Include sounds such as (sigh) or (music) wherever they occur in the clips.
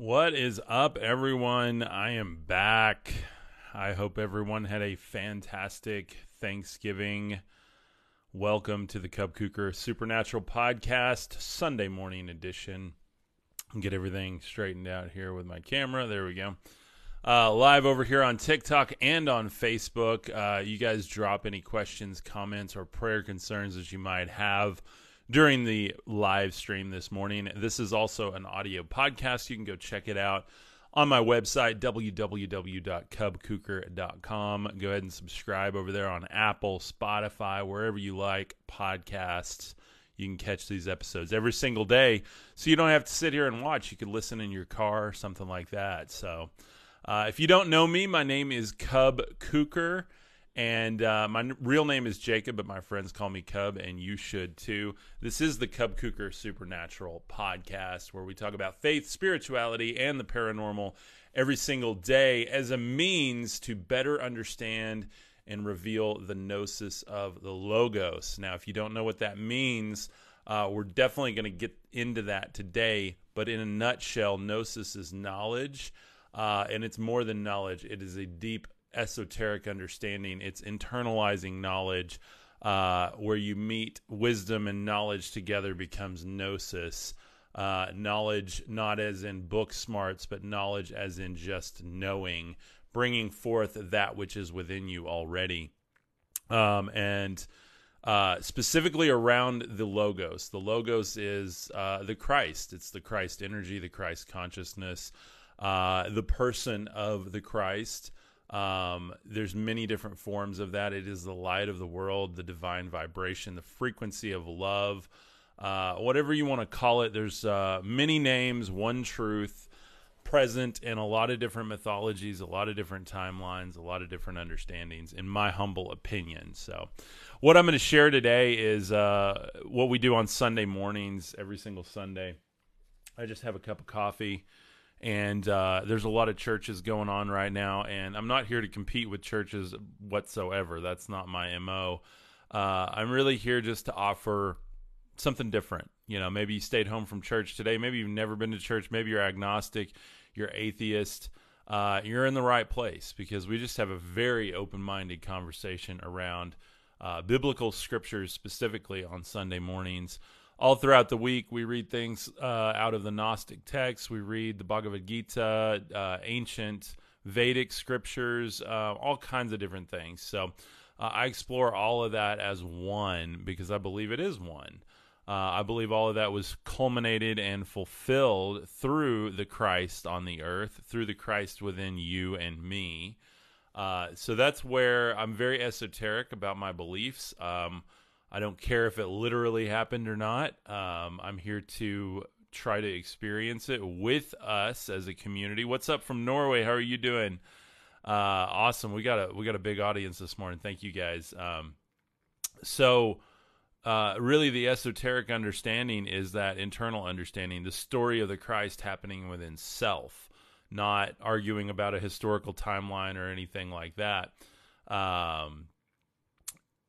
What is up, everyone? I am back. I hope everyone had a fantastic Thanksgiving. Welcome to the Cub Kuker Supernatural Podcast, Sunday morning edition. Get everything straightened out here with my camera. There we go. Uh, live over here on TikTok and on Facebook. Uh, you guys drop any questions, comments, or prayer concerns that you might have during the live stream this morning. This is also an audio podcast. You can go check it out on my website, www.cubkuker.com. Go ahead and subscribe over there on Apple, Spotify, wherever you like podcasts. You can catch these episodes every single day. So you don't have to sit here and watch. You can listen in your car, or something like that. So uh, if you don't know me, my name is Cub Kuker. And uh, my real name is Jacob, but my friends call me Cub, and you should too. This is the Cub Kuker Supernatural podcast, where we talk about faith, spirituality, and the paranormal every single day as a means to better understand and reveal the gnosis of the Logos. Now, if you don't know what that means, uh, we're definitely going to get into that today. But in a nutshell, gnosis is knowledge, uh, and it's more than knowledge, it is a deep esoteric understanding. It's internalizing knowledge, uh, where you meet wisdom and knowledge together becomes gnosis. Uh, knowledge not as in book smarts, but knowledge as in just knowing, bringing forth that which is within you already. Um, and uh, specifically around the logos. The logos is uh, the Christ. It's the Christ energy, the Christ consciousness, uh, the person of the Christ. Um, there's many different forms of that. It is the light of the world, the divine vibration, the frequency of love, uh, whatever you want to call it. There's uh, many names, one truth present in a lot of different mythologies, a lot of different timelines, a lot of different understandings, in my humble opinion. So, what I'm going to share today is uh, what we do on Sunday mornings, every single Sunday. I just have a cup of coffee and uh, there's a lot of churches going on right now and i'm not here to compete with churches whatsoever. That's not my mo uh, i'm really here just to offer something different. You know maybe you stayed home from church today. Maybe you've never been to church. Maybe you're agnostic. You're atheist. Uh, you're in the right place because we just have a very open-minded conversation around uh, biblical scriptures specifically on sunday mornings all throughout the week, we read things uh, out of the Gnostic texts. We read the Bhagavad Gita, uh, ancient Vedic scriptures, uh, all kinds of different things. So uh, I explore all of that as one because I believe it is one. Uh, I believe all of that was culminated and fulfilled through the Christ on the earth, through the Christ within you and me. Uh, so that's where I'm very esoteric about my beliefs. Um, I don't care if it literally happened or not. Um, I'm here to try to experience it with us as a community. What's up from Norway? How are you doing? Uh, awesome. We got a we got a big audience this morning. Thank you guys. Um, so uh, really the esoteric understanding is that internal understanding, the story of the Christ happening within self, not arguing about a historical timeline or anything like that. Um,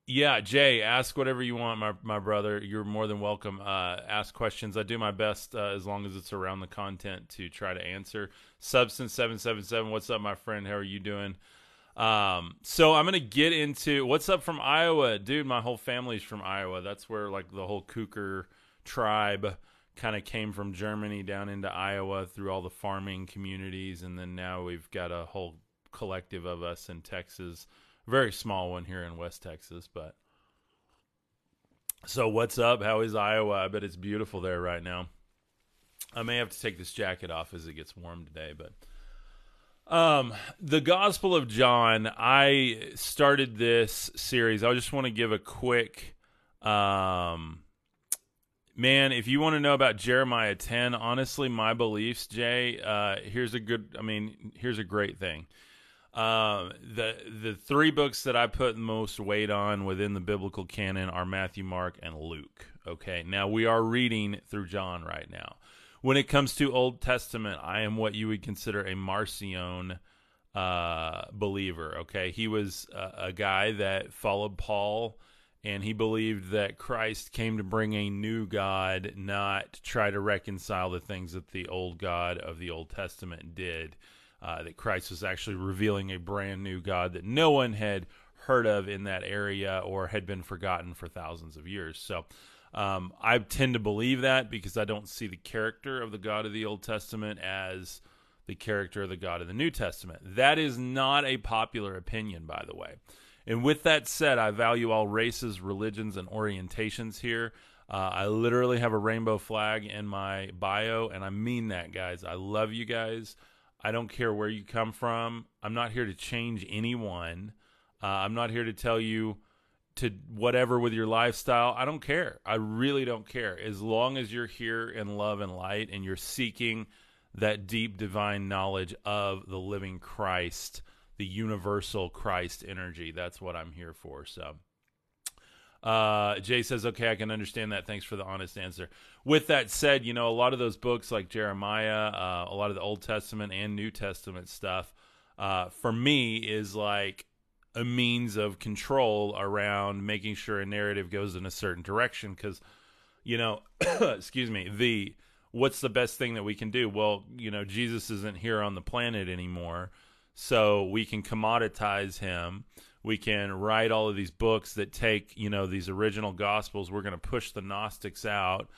yeah, Jay, ask whatever you want, my my brother. You're more than welcome. Uh, ask questions. I do my best uh, as long as it's around the content to try to answer. Substance seven seven seven. What's up, my friend? How are you doing? Um, so I'm gonna get into what's up from Iowa, dude. My whole family's from Iowa. That's where like the whole Kuker tribe kind of came from Germany down into Iowa through all the farming communities, and then now we've got a whole collective of us in Texas very small one here in West Texas, but so what's up? How is Iowa? I bet it's beautiful there right now. I may have to take this jacket off as it gets warm today, but um the Gospel of John, I started this series. I just want to give a quick um man, if you want to know about Jeremiah 10, honestly my beliefs, Jay, uh here's a good I mean, here's a great thing um, the the three books that I put most weight on within the biblical canon are Matthew, Mark, and Luke. Okay, now we are reading through John right now. When it comes to Old Testament, I am what you would consider a Marcion uh, believer. Okay, he was a, a guy that followed Paul and he believed that Christ came to bring a new God, not try to reconcile the things that the old God of the Old Testament did. Uh, that Christ was actually revealing a brand new God that no one had heard of in that area or had been forgotten for thousands of years. So um, I tend to believe that because I don't see the character of the God of the Old Testament as the character of the God of the New Testament. That is not a popular opinion, by the way. And with that said, I value all races, religions, and orientations here. Uh, I literally have a rainbow flag in my bio, and I mean that, guys. I love you guys. I don't care where you come from. I'm not here to change anyone. Uh, I'm not here to tell you to whatever with your lifestyle. I don't care. I really don't care. As long as you're here in love and light and you're seeking that deep divine knowledge of the living Christ the universal Christ energy. That's what I'm here for. So. Uh, Jay says, okay, I can understand that. Thanks for the honest answer. With that said, you know, a lot of those books like Jeremiah, uh, a lot of the Old Testament and New Testament stuff, uh, for me is like a means of control around making sure a narrative goes in a certain direction. Cause, you know, (coughs) excuse me, the, what's the best thing that we can do? Well, you know, Jesus isn't here on the planet anymore. So we can commoditize him. We can write all of these books that take, you know, these original gospels. We're going to push the Gnostics out,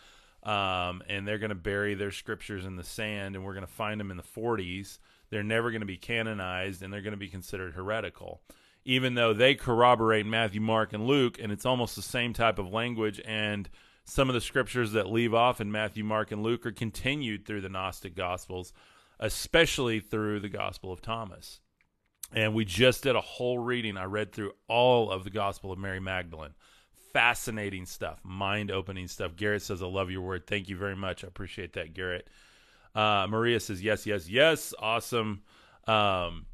um, and they're going to bury their scriptures in the sand, and we're going to find them in the 40s. They're never going to be canonized, and they're going to be considered heretical, even though they corroborate Matthew, Mark, and Luke, and it's almost the same type of language. And some of the scriptures that leave off in Matthew, Mark, and Luke are continued through the Gnostic Gospels especially through the Gospel of Thomas. And we just did a whole reading. I read through all of the Gospel of Mary Magdalene. Fascinating stuff, mind opening stuff. Garrett says, I love your word. Thank you very much. I appreciate that, Garrett. Uh, Maria says, Yes, yes, yes. Awesome. Um,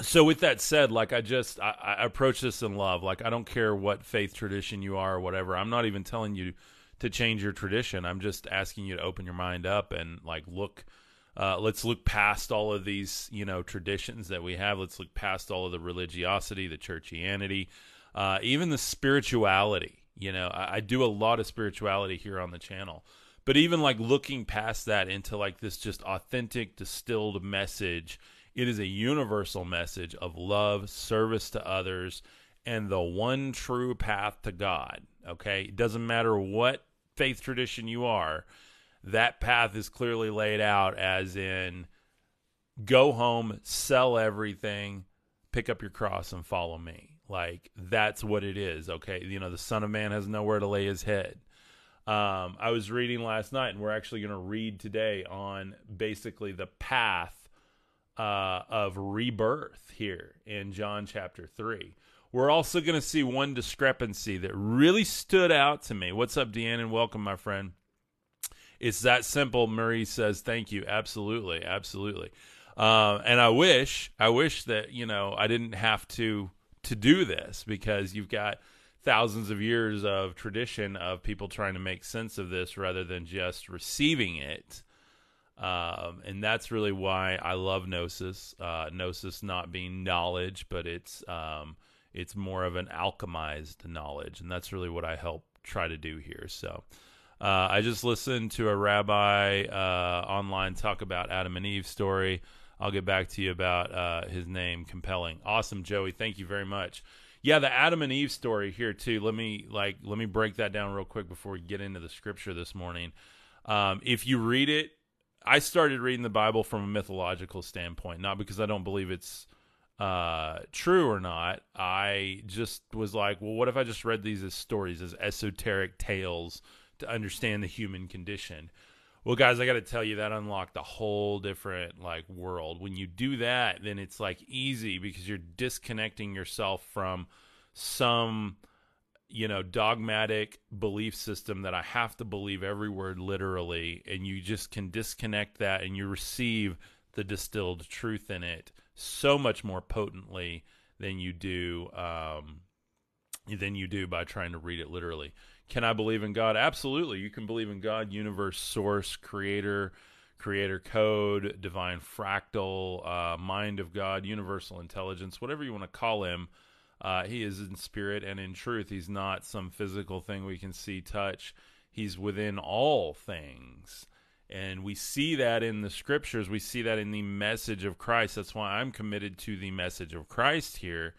so with that said like i just I, I, approach this in love like i don't care what faith tradition you are or whatever i'm not even telling you to change your tradition i'm just asking you to open your mind up and like look uh, let's look past all of these, you know, traditions that we have. Let's look past all of the religiosity, the churchianity, uh, even the spirituality. You know, I, I do a lot of spirituality here on the channel, but even like looking past that into like this just authentic, distilled message. It is a universal message of love, service to others, and the one true path to God. Okay, it doesn't matter what faith tradition you are that path is clearly laid out as in go home, sell everything, pick up your cross and follow me. Like that's what it is. Okay. You know, the Son of Man has nowhere to lay his head. Um, I was reading last night, and we're actually going to read today on basically the path uh, of rebirth here in John chapter 3. We're also going to see one discrepancy that really stood out to me. What's up, Deanne? And welcome, my friend. It's that simple. Murray says, "Thank you, absolutely, absolutely." Uh, and I wish, I wish that you know I didn't have to to do this because you've got thousands of years of tradition of people trying to make sense of this rather than just receiving it. Um, and that's really why I love gnosis. Uh, gnosis not being knowledge, but it's um, it's more of an alchemized knowledge, and that's really what I help try to do here. So. Uh, I just listened to a rabbi uh, online talk about Adam and Eve story. I'll get back to you about uh, his name. Compelling, awesome, Joey. Thank you very much. Yeah, the Adam and Eve story here too. Let me like let me break that down real quick before we get into the scripture this morning. Um, if you read it, I started reading the Bible from a mythological standpoint, not because I don't believe it's uh, true or not. I just was like, well, what if I just read these as stories, as esoteric tales? To understand the human condition. Well, guys, I got to tell you that unlocked a whole different like world. When you do that, then it's like easy because you're disconnecting yourself from some you know dogmatic belief system that I have to believe every word literally and you just can disconnect that and you receive the distilled truth in it so much more potently than you do um, than you do by trying to read it literally. Can I believe in God? Absolutely. You can believe in God, universe, source, creator, creator code, divine fractal, uh, mind of God, universal intelligence, whatever you want to call him. Uh, he is in spirit and in truth. He's not some physical thing we can see, touch. He's within all things. And we see that in the scriptures. We see that in the message of Christ. That's why I'm committed to the message of Christ here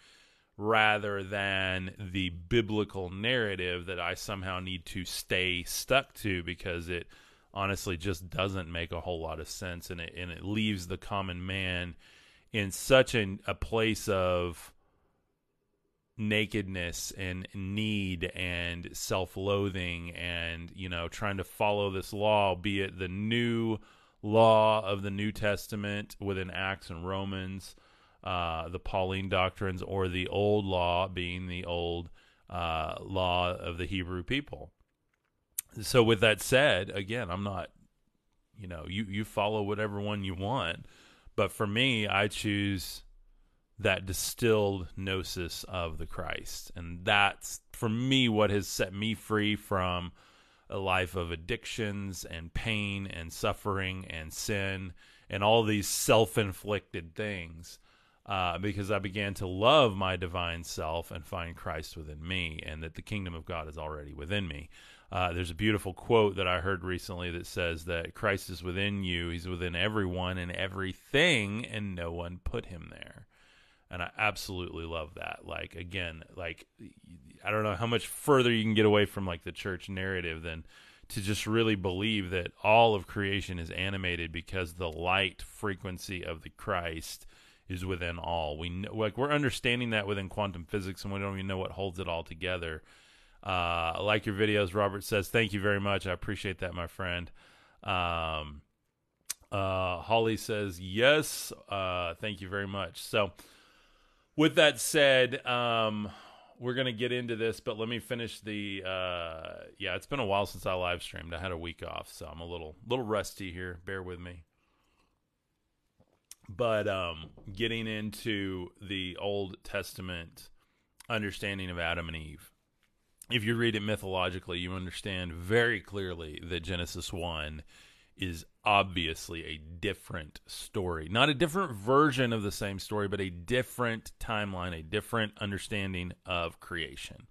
rather than the biblical narrative that I somehow need to stay stuck to because it honestly just doesn't make a whole lot of sense and it, and it leaves the common man in such an, a place of nakedness and need and self-loathing and you know trying to follow this law be it the new law of the New Testament within Acts and Romans uh, the Pauline doctrines or the old law being the old uh, law of the Hebrew people so with that said again I'm not you know you you follow whatever one you want but for me I choose that distilled gnosis of the Christ. And that's, for me, what has set me free from a life of addictions and pain and suffering and sin and all these self inflicted things. Uh, because I began to love my divine self and find Christ within me, and that the kingdom of God is already within me. Uh, there's a beautiful quote that I heard recently that says that Christ is within you, He's within everyone and everything, and no one put Him there and I absolutely love that. Like again, like I don't know how much further you can get away from like the church narrative than to just really believe that all of creation is animated because the light frequency of the Christ is within all. We know, like we're understanding that within quantum physics, and we don't even know what holds it all together. Uh, I like your videos, Robert says. Thank you very much. I appreciate that, my friend. Um, uh, Holly says yes. Uh, thank you very much. So with that said, um, we're gonna get into this, but let me finish the. Uh, yeah, it's been a while since I live streamed. I had a week off, so I'm a little little rusty here. Bear with me. But um, getting into the Old Testament understanding of Adam and Eve, if you read it mythologically, you understand very clearly that Genesis one is obviously a different story. Not a different version of the same story, but a different timeline, a different understanding of creation.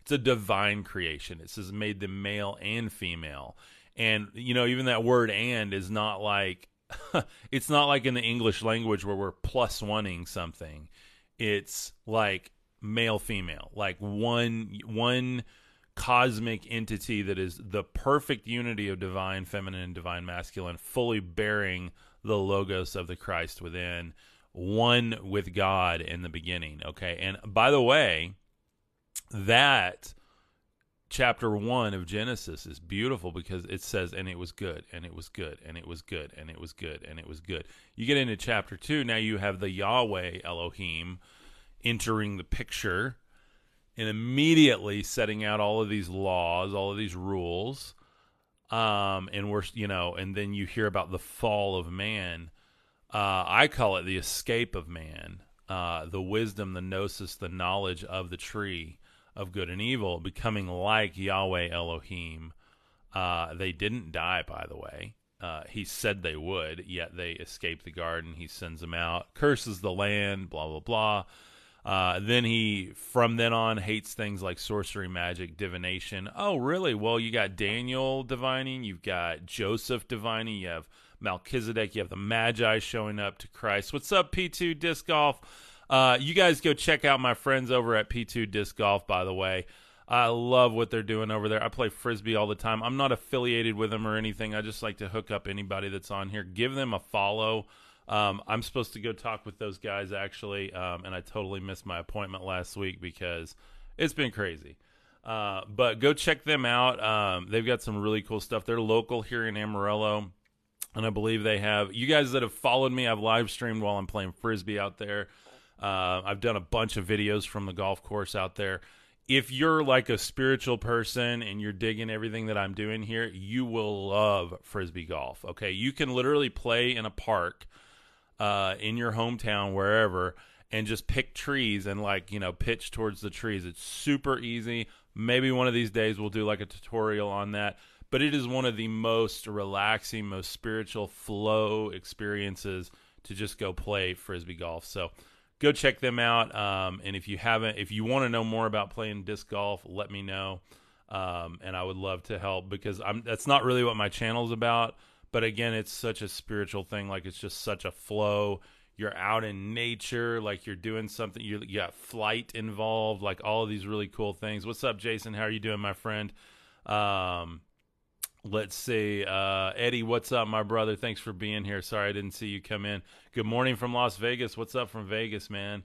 It's a divine creation. It says made them male and female. And you know, even that word and is not like (laughs) it's not like in the English language where we're plus oneing something. It's like male female. Like one one cosmic entity that is the perfect unity of divine feminine and divine masculine, fully bearing the logos of the Christ within, one with God in the beginning. Okay. And by the way, that chapter one of Genesis is beautiful because it says, and it was good, and it was good, and it was good, and it was good, and it was good. You get into chapter two, now you have the Yahweh Elohim entering the picture and immediately setting out all of these laws, all of these rules. Um, and we're, you know, and then you hear about the fall of man. Uh, I call it the escape of man, uh, the wisdom, the gnosis, the knowledge of the tree of good and evil, becoming like Yahweh Elohim. Uh, they didn't die, by the way. Uh, he said they would, yet they escape the garden. He sends them out, curses the land, blah, blah, blah. Uh, then he, from then on, hates things like sorcery, magic, divination. Oh, really? Well, you got Daniel divining, you've got Joseph divining, you have Melchizedek, you have the Magi showing up to Christ. What's up, P2 Disc Golf? Uh, you guys go check out my friends over at P2 Disc Golf, by the way. I love what they're doing over there. I play frisbee all the time. I'm not affiliated with them or anything. I just like to hook up anybody that's on here. Give them a follow. Um, I'm supposed to go talk with those guys actually, um, and I totally missed my appointment last week because it's been crazy. Uh, but go check them out. Um, they've got some really cool stuff. They're local here in Amarillo, and I believe they have you guys that have followed me. I've live streamed while I'm playing frisbee out there. Uh, I've done a bunch of videos from the golf course out there. If you're like a spiritual person and you're digging everything that I'm doing here, you will love frisbee golf. Okay, you can literally play in a park uh, in your hometown, wherever, and just pick trees and like you know pitch towards the trees. It's super easy. Maybe one of these days we'll do like a tutorial on that. But it is one of the most relaxing, most spiritual flow experiences to just go play frisbee golf. So go check them out. Um, and if you haven't, if you want to know more about playing disc golf, let me know. Um, and I would love to help because I'm. That's not really what my channel is about. But again, it's such a spiritual thing. Like it's just such a flow. You're out in nature, like you're doing something. You, you got flight involved, like all of these really cool things. What's up, Jason? How are you doing, my friend? Um, let's see uh, eddie what's up my brother? Thanks for being here. Sorry i didn't see you come in. Good morning from las vegas. What's up from vegas man?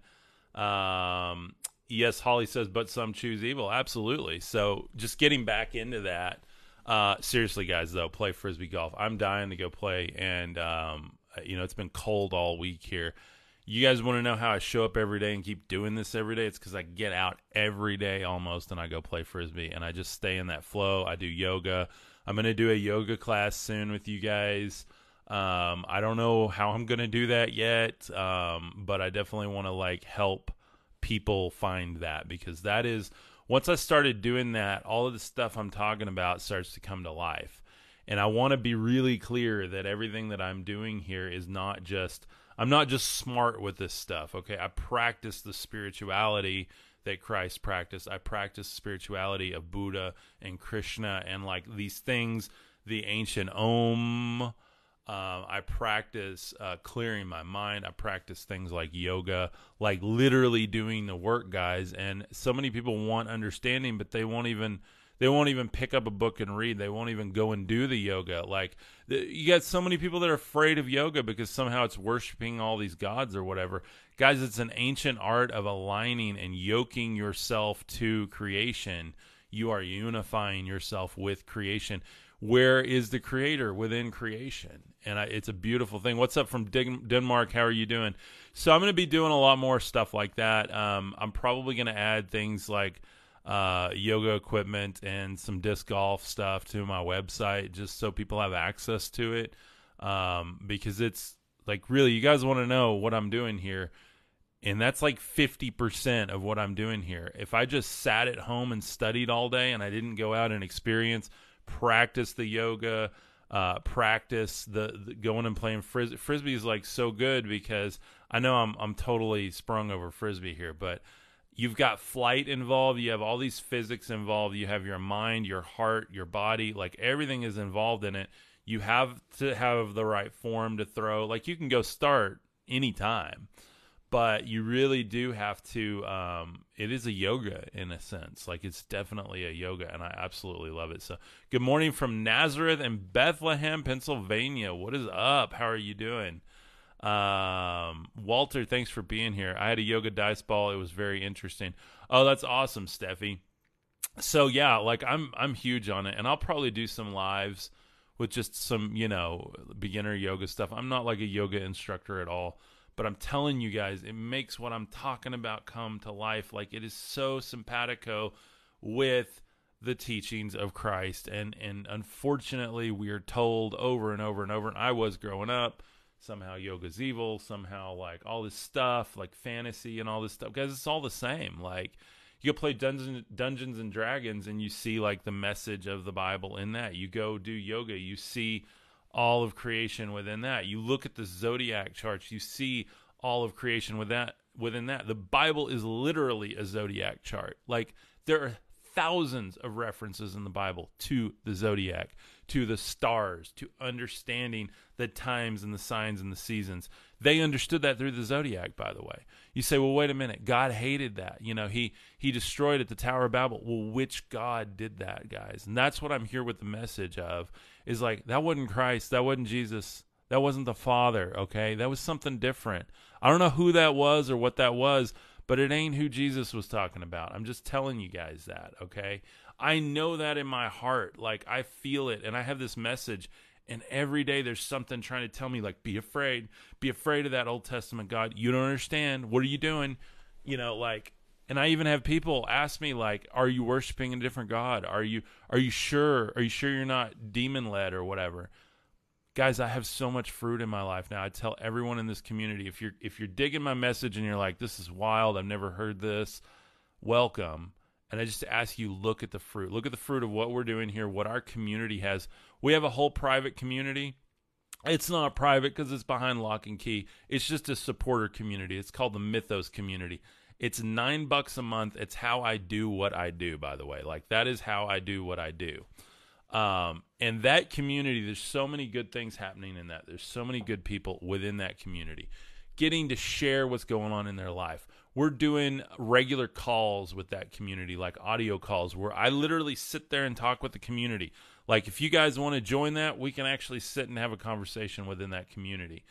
Um, yes holly says but some choose evil. Absolutely. So just getting back into that uh, seriously guys though play frisbee golf. I'm dying to go play and um, you know it's been cold all week here. You guys want to know how I show up every day and keep doing this every day? It's because I get out every day almost and I go play frisbee and I just stay in that flow. I do yoga. I'm going to do a yoga class soon with you guys. Um, I don't know how I'm going to do that yet, um, but I definitely want to like help people find that because that is once I started doing that, all of the stuff I'm talking about starts to come to life. And I want to be really clear that everything that I'm doing here is not just I'm not just smart with this stuff, okay? I practice the spirituality that Christ practiced. I practice spirituality of Buddha and Krishna and like these things, the ancient Om. Uh, I practice uh, clearing my mind. I practice things like yoga, like literally doing the work, guys. And so many people want understanding, but they won't even they won't even pick up a book and read. They won't even go and do the yoga. Like you got so many people that are afraid of yoga because somehow it's worshiping all these gods or whatever. Guys, it's an ancient art of aligning and yoking yourself to creation. You are unifying yourself with creation. Where is the creator within creation? And I, it's a beautiful thing. What's up from Denmark? How are you doing? So I'm going to be doing a lot more stuff like that. Um, I'm probably going to add things like uh, yoga equipment and some disc golf stuff to my website just so people have access to it. Um, because it's like really, you guys want to know what I'm doing here. And that's like 50% of what I'm doing here. If I just sat at home and studied all day and I didn't go out and experience, practice the yoga, uh, practice the, the, going and playing frisbee. Frisbee is like so good because I know I'm I'm totally sprung over frisbee here, but you've got flight involved you have all these physics involved you have your mind your heart your body like everything is involved in it you have to have the right form to throw like you can go start anytime but you really do have to um, it is a yoga in a sense like it's definitely a yoga and i absolutely love it so good morning from nazareth and bethlehem pennsylvania what is up how are you doing um, Walter, thanks for being here. I had a yoga dice ball. It was very interesting. Oh, that's awesome, Steffi. So yeah, like I'm I'm huge on it, and I'll probably do some lives with just some you know beginner yoga stuff. I'm not like a yoga instructor at all, but I'm telling you guys, it makes what I'm talking about come to life. Like it is so simpatico with the teachings of Christ, and and unfortunately, we are told over and over and over. And I was growing up somehow yoga's evil, somehow like all this stuff, like fantasy and all this stuff, because it's all the same. Like you play Dungeons and Dragons, and you see like the message of the Bible in that. You go do yoga, you see all of creation within that. You look at the zodiac charts, you see all of creation with that within that. The Bible is literally a zodiac chart. Like there are thousands of references in the Bible to the zodiac, to the stars, to understanding the times and the signs and the seasons. They understood that through the zodiac, by the way. You say, well, wait a minute. God hated that. You know, he he destroyed at the Tower of Babel. Well, which God did that, guys? And that's what I'm here with the message of is like that wasn't Christ, that wasn't Jesus. That wasn't the Father, okay? That was something different. I don't know who that was or what that was, but it ain't who Jesus was talking about. I'm just telling you guys that, okay? I know that in my heart. Like, I feel it, and I have this message, and every day there's something trying to tell me, like, be afraid. Be afraid of that Old Testament God. You don't understand. What are you doing? You know, like, and I even have people ask me like, "Are you worshiping a different god? Are you are you sure? Are you sure you're not demon led or whatever?" guys i have so much fruit in my life now i tell everyone in this community if you're if you're digging my message and you're like this is wild i've never heard this welcome and i just ask you look at the fruit look at the fruit of what we're doing here what our community has we have a whole private community It's not private because it's behind lock and key. It's just a supporter community. It's called the Mythos community. It's nine bucks a month. It's how I do what I do, by the way. Like, that is how I do what I do. Um, and that community, there's so many good things happening in that. There's so many good people within that community getting to share what's going on in their life. We're doing regular calls with that community, like audio calls, where I literally sit there and talk with the community. Like, if you guys want to join that, we can actually sit and have a conversation within that community.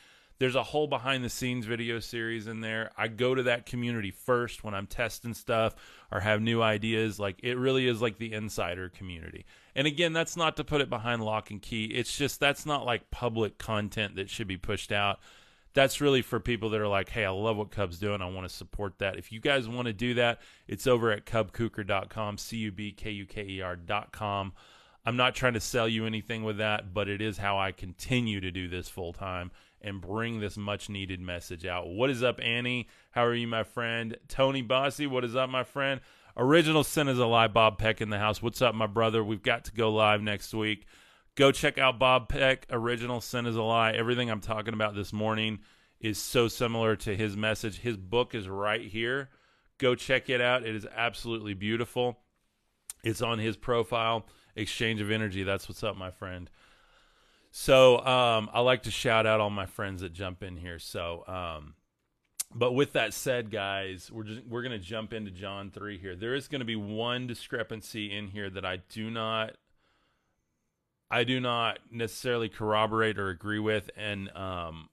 There's a whole behind the scenes video series in there. I go to that community first when I'm testing stuff or have new ideas. Like, it really is like the insider community. And again, that's not to put it behind lock and key. It's just that's not like public content that should be pushed out that's really for people that are like, hey, I love what Cub's doing. I want to support that. If you guys want to do that, it's over at cubkuker.com, C U B K U K E R.com. I'm not trying to sell you anything with that, but it is how I continue to do this full time and bring this much needed message out. What is up, Annie? How are you, my friend? Tony Bossy, what is up, my friend? Original Sin is a lie. Bob Peck in the house. What's up, my brother? We've got to go live next week. Go check out Bob Peck, Original Sin is a Lie. Everything I'm talking about this morning is so similar to his message. His book is right here. Go check it out. It is absolutely beautiful. It's on his profile. Exchange of Energy. That's what's up, my friend. So um, I like to shout out all my friends that jump in here. So, um, but with that said, guys, we're just we're gonna jump into John three here. There is to be one discrepancy in here that I do not I do not necessarily corroborate or agree with. And um,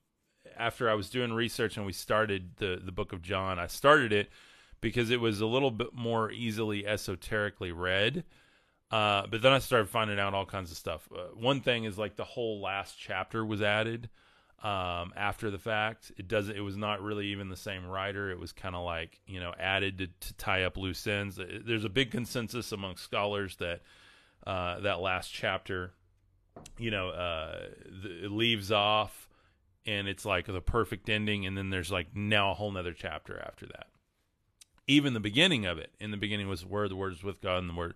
after I was doing research and we started the the book of John, I started it because it was a little bit more easily esoterically read. Uh, but then I started finding out all kinds of stuff. Uh, one thing is like the whole last chapter was added um, after the fact. It doesn't. It was not really even the same writer. It was kind of like you know added to, to, tie up loose ends. There's a big consensus among scholars that uh, that last chapter you know, uh, leaves off and it's like the perfect ending. And then there's like now a whole nother chapter after that. Even the beginning of it, in the beginning was word, the word is with God, and the word,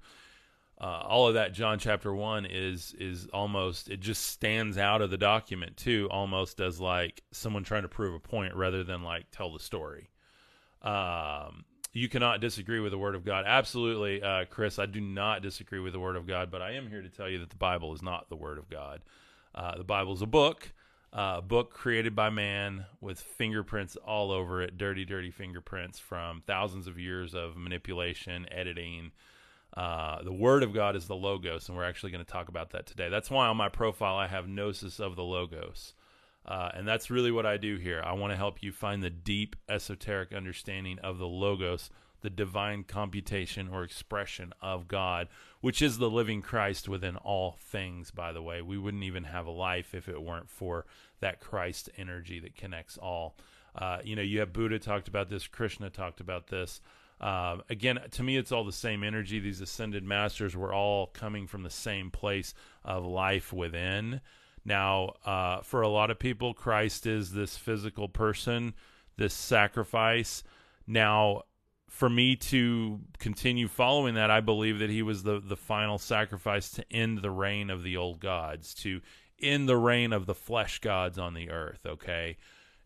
uh, all of that John chapter one is is almost it just stands out of the document too, almost as like someone trying to prove a point rather than like tell the story. Um, you cannot disagree with the Word of God. Absolutely, uh, Chris, I do not disagree with the Word of God, but I am here to tell you that the Bible is not the Word of God. Uh, the Bible is a book, uh, a book created by man with fingerprints all over it, dirty, dirty fingerprints from thousands of years of manipulation, editing. Uh, the Word of God is the Logos, and we're actually going to talk about that today. That's why on my profile I have Gnosis of the Logos. Uh, and that's really what I do here. I want to help you find the deep esoteric understanding of the Logos, the divine computation or expression of God, which is the living Christ within all things, by the way. We wouldn't even have a life if it weren't for that Christ energy that connects all. Uh, you know, you have Buddha talked about this, Krishna talked about this. Uh, again, to me, it's all the same energy. These ascended masters were all coming from the same place of life within. Now, uh, for a lot of people, Christ is this physical person, this sacrifice. Now, for me to continue following that, I believe that he was the, the final sacrifice to end the reign of the old gods, to end the reign of the flesh gods on the earth, okay?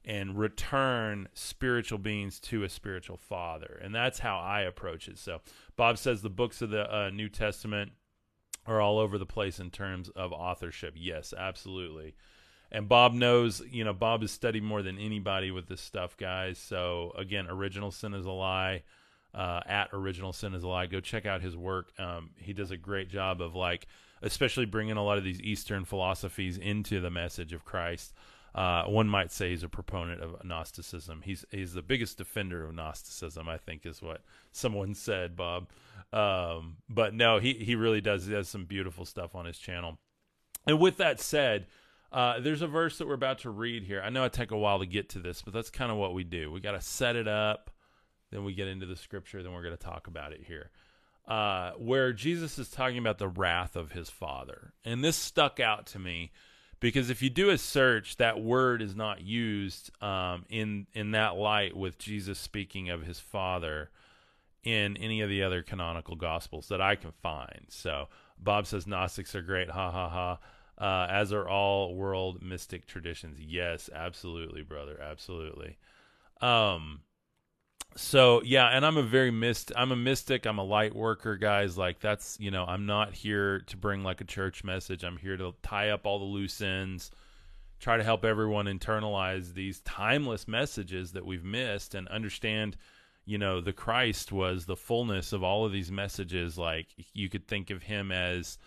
And return spiritual beings to a spiritual father. And that's how I approach it. So, Bob says the books of the uh, New Testament are all over the place in terms of authorship. Yes, absolutely. And Bob knows, you know, Bob has studied more than anybody with this stuff, guys. So again, Original Sin is a Lie. Uh, at Original Sin is a Lie. Go check out his work. Um, he does a great job of like, especially bringing a lot of these Eastern philosophies into the message of Christ. Uh, one might say he's a proponent of Gnosticism. He's he's the biggest defender of Gnosticism, I think, is what someone (laughs) said, Bob. Um, but no, he he really does. He has some beautiful stuff on his channel. And with that said, uh, there's a verse that we're about to read here. I know it take a while to get to this, but that's kind of what we do. We got to set it up, then we get into the scripture, then we're going to talk about it here. Uh, where Jesus is talking about the wrath of his father. And this stuck out to me because if you do a search, that word is not used um, in in that light with Jesus speaking of his father in any of the other canonical gospels that I can find. So Bob says Gnostics are great, ha ha ha. uh, as are all world mystic traditions. Yes, absolutely, brother, absolutely. Um, so yeah, and I'm a very mist. I'm a mystic. I'm a light worker, guys. Like that's you know, I'm not here to bring like a church message. I'm here to tie up all the loose ends, try to help everyone internalize these timeless messages that we've missed and understand. You know, the Christ was the fullness of all of these messages. Like you could think of him as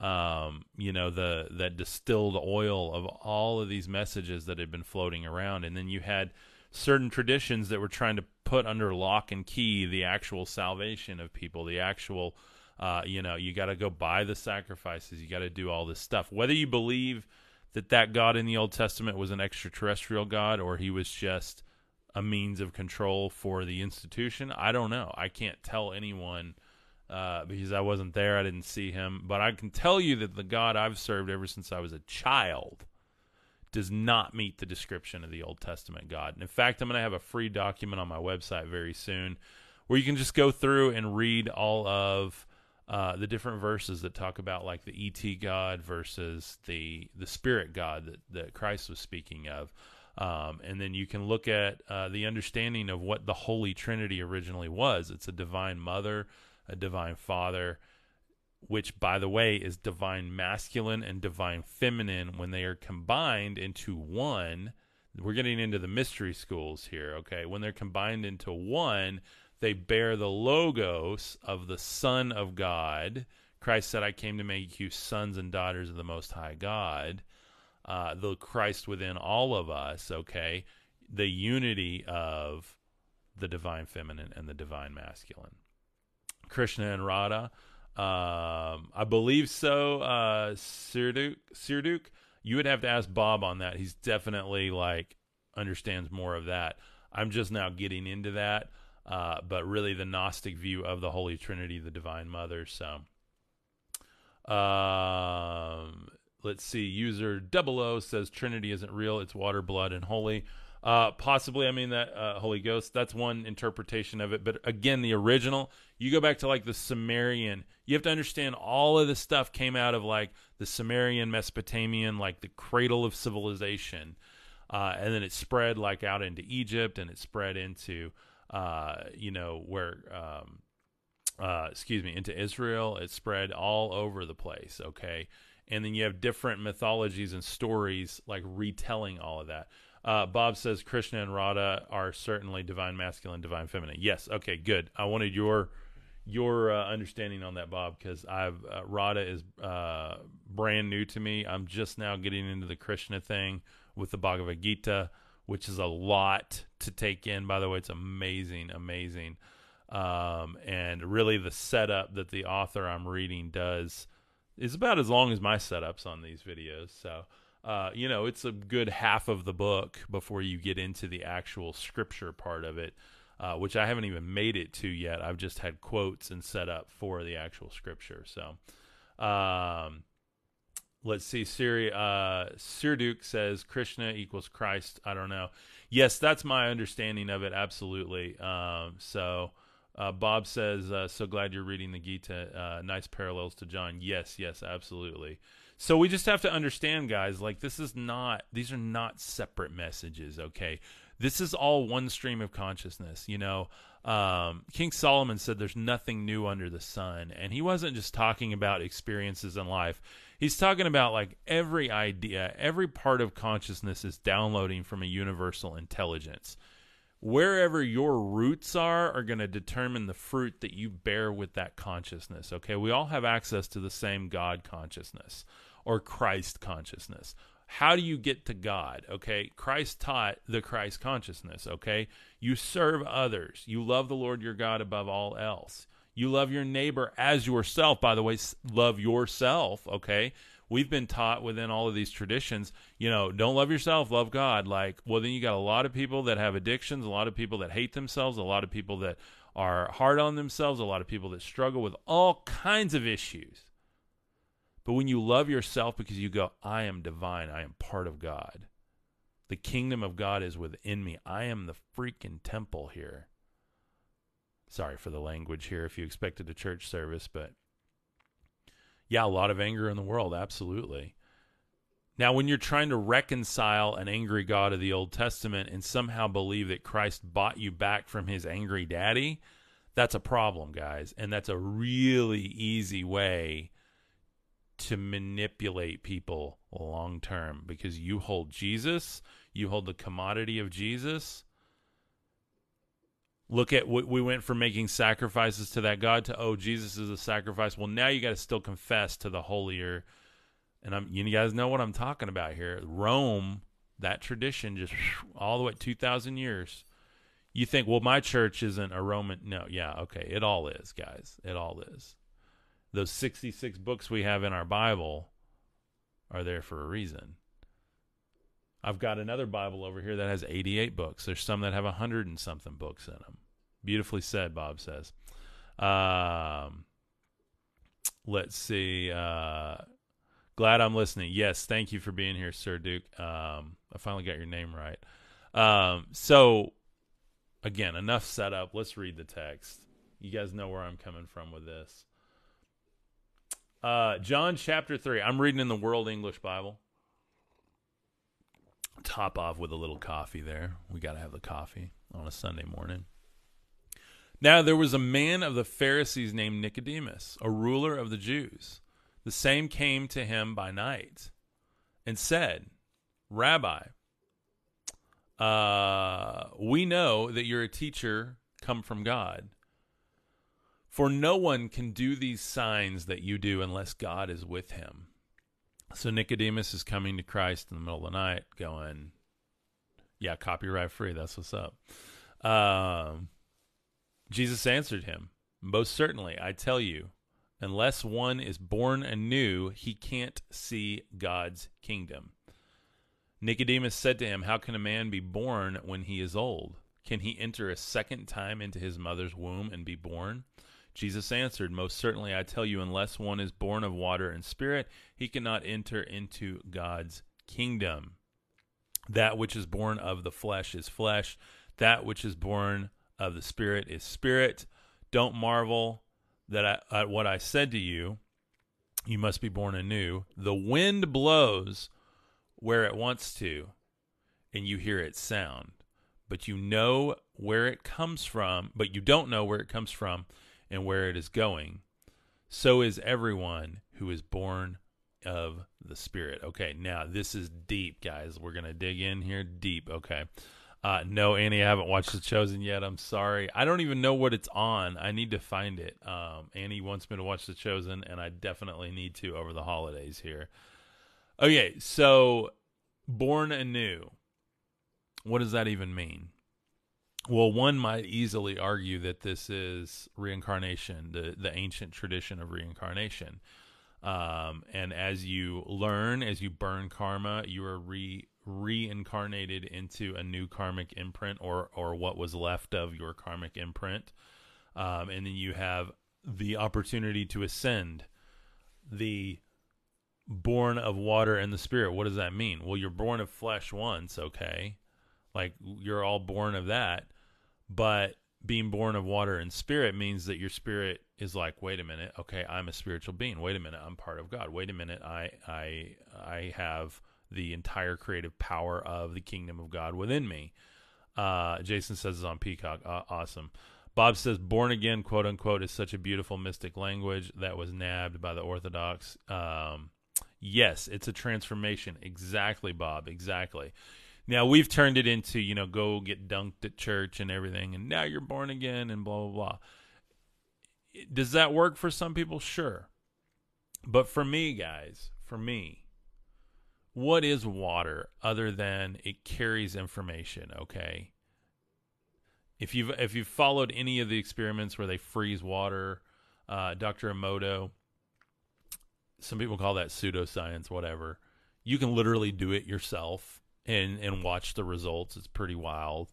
um, you know, the that distilled oil of all of these messages that had been floating around, and then you had certain traditions that were trying to put under lock and key the actual salvation of people, the actual, uh, you know, you got to go buy the sacrifices, you got to do all this stuff. Whether you believe that that God in the Old Testament was an extraterrestrial God or he was just a means of control for the institution, I don't know. I can't tell anyone uh, because I wasn't there. I didn't see him. But I can tell you that the God I've served ever since I was a child does not meet the description of the Old Testament God. And in fact, I'm going to have a free document on my website very soon where you can just go through and read all of uh, the different verses that talk about like the ET God versus the the Spirit God that, that Christ was speaking of. Um, and then you can look at uh, the understanding of what the Holy Trinity originally was. It's a divine mother, a divine father, which, by the way, is divine masculine and divine feminine when they are combined into one. We're getting into the mystery schools here, okay? When they're combined into one, they bear the logos of the Son of God. Christ said, I came to make you sons and daughters of the Most High God. Uh, the Christ within all of us, okay? The unity of the divine feminine and the divine masculine. Krishna and Radha. Um, I believe so. Uh, Sirduk, Sirduk, you would have to ask Bob on that. He's definitely like understands more of that. I'm just now getting into that, uh, but really the Gnostic view of the Holy Trinity, the Divine Mother. So, um, let's see. User Double O says Trinity isn't real; it's water, blood, and holy. Uh, possibly, I mean that uh, Holy Ghost. That's one interpretation of it. But again, the original, you go back to like the Sumerian. You have to understand all of this stuff came out of like the Sumerian, Mesopotamian, like the cradle of civilization, uh, and then it spread like out into Egypt, and it spread into, uh, you know, where, um, uh, excuse me, into Israel. It spread all over the place. Okay, and then you have different mythologies and stories like retelling all of that. Uh, Bob says Krishna and Radha are certainly divine masculine, divine feminine. Yes. Okay. Good. I wanted your your uh, understanding on that, Bob, because I've uh, Radha is uh, brand new to me. I'm just now getting into the Krishna thing with the Bhagavad Gita, which is a lot to take in. By the way, it's amazing, amazing, um, and really the setup that the author I'm reading does is about as long as my setups on these videos. So uh, you know, it's a good half of the book before you get into the actual scripture part of it, uh, which I haven't even made it to yet. I've just had quotes and set up for the actual scripture. So, um, let's see. Siri, uh, Sirduk says Krishna equals Christ. I don't know. Yes, that's my understanding of it. Absolutely. Um, so, uh, Bob says, uh, "So glad you're reading the Gita. Uh, nice parallels to John." Yes, yes, absolutely. So we just have to understand, guys, like this is not, these are not separate messages, okay? This is all one stream of consciousness, you know. Um, King Solomon said there's nothing new under the sun. And he wasn't just talking about experiences in life, he's talking about like every idea, every part of consciousness is downloading from a universal intelligence wherever your roots are are going to determine the fruit that you bear with that consciousness okay we all have access to the same god consciousness or Christ consciousness. How do you get to God? Okay. Christ taught the Christ consciousness. Okay. You serve others. You love the Lord your God above all else. You love your neighbor as yourself. By the way, love yourself. Okay. We've been taught within all of these traditions, you know, don't love yourself, love God. Like, well, then you got a lot of people that have addictions, a lot of people that hate themselves, a lot of people that are hard on themselves, a lot of people that struggle with all kinds of issues. But when you love yourself because you go, I am divine, I am part of God. The kingdom of God is within me. I am the freaking temple here. Sorry for the language here if you expected a church service, but yeah, a lot of anger in the world, absolutely. Now, when you're trying to reconcile an angry God of the Old Testament and somehow believe that Christ bought you back from his angry daddy, that's a problem, guys. And that's a really easy way to manipulate people long term because you hold Jesus, you hold the commodity of Jesus. Look at what we went from making sacrifices to that God to, oh, Jesus is a sacrifice. Well, now you got to still confess to the holier and I'm you guys know what I'm talking about here. Rome, that tradition just all the way 2000 years. You think, well, my church isn't a Roman. No, yeah, okay. It all is, guys. It all is. Those 66 books we have in our Bible are there for a reason. I've got another Bible over here that has 88 books. There's some that have 100 and something books in them. Beautifully said, Bob says. Um, let's see. Uh, Glad I'm listening. Yes, thank you for being here, Sir Duke. Um, I finally got your name right. Um, so, again, enough setup. Let's read the text. You guys know where I'm coming from with this. Uh, John chapter 3. I'm reading in the World English Bible. Top off with a little coffee there. We got to have the coffee on a Sunday morning. Now, there was a man of the Pharisees named Nicodemus, a ruler of the Jews. The same came to him by night and said, Rabbi, uh, we know that you're a teacher come from God. For no one can do these signs that you do unless God is with him. So Nicodemus is coming to Christ in the middle of the night, going, Yeah, copyright free. That's what's up. Um, Jesus answered him, Most certainly, I tell you, Unless one is born anew, he can't see God's kingdom. Nicodemus said to him, How can a man be born when he is old? Can he enter a second time into his mother's womb and be born? Jesus answered, Most certainly I tell you, unless one is born of water and spirit, he cannot enter into God's kingdom. That which is born of the flesh is flesh, that which is born of the spirit is spirit. Don't marvel that I, at what I said to you, you must be born anew. The wind blows where it wants to, and you hear its sound, but you know where it comes from, but you don't know where it comes from and where it is going. So is everyone who is born of the Spirit. Okay, now this is deep, guys. We're going to dig in here deep. Okay. Uh, no, Annie, I haven't watched The Chosen yet. I'm sorry. I don't even know what it's on. I need to find it. Um, Annie wants me to watch The Chosen, and I definitely need to over the holidays here. Okay, so born anew. What does that even mean? Well, one might easily argue that this is reincarnation, the the ancient tradition of reincarnation. Um, and as you learn, as you burn karma, you are re reincarnated into a new karmic imprint or or what was left of your karmic imprint. Um, and then you have the opportunity to ascend the born of water and the spirit. What does that mean? Well you're born of flesh once okay like you're all born of that but being born of water and spirit means that your spirit is like wait a minute okay i'm a spiritual being wait a minute i'm part of god wait a minute i i i have the entire creative power of the kingdom of God within me. Uh, Jason says it's on Peacock. Uh, awesome. Bob says born again, quote unquote, is such a beautiful mystic language that was nabbed by the Orthodox. Um, yes, it's a transformation. Exactly, Bob. Exactly. Now we've turned it into, you know, go get dunked at church and everything, and now you're born again and blah, blah, blah. Does that work for some people? Sure. But for me, guys, for me, what is water other than it carries information okay if you've if you've followed any of the experiments where they freeze water uh, dr emoto some people call that pseudoscience whatever you can literally do it yourself and and watch the results it's pretty wild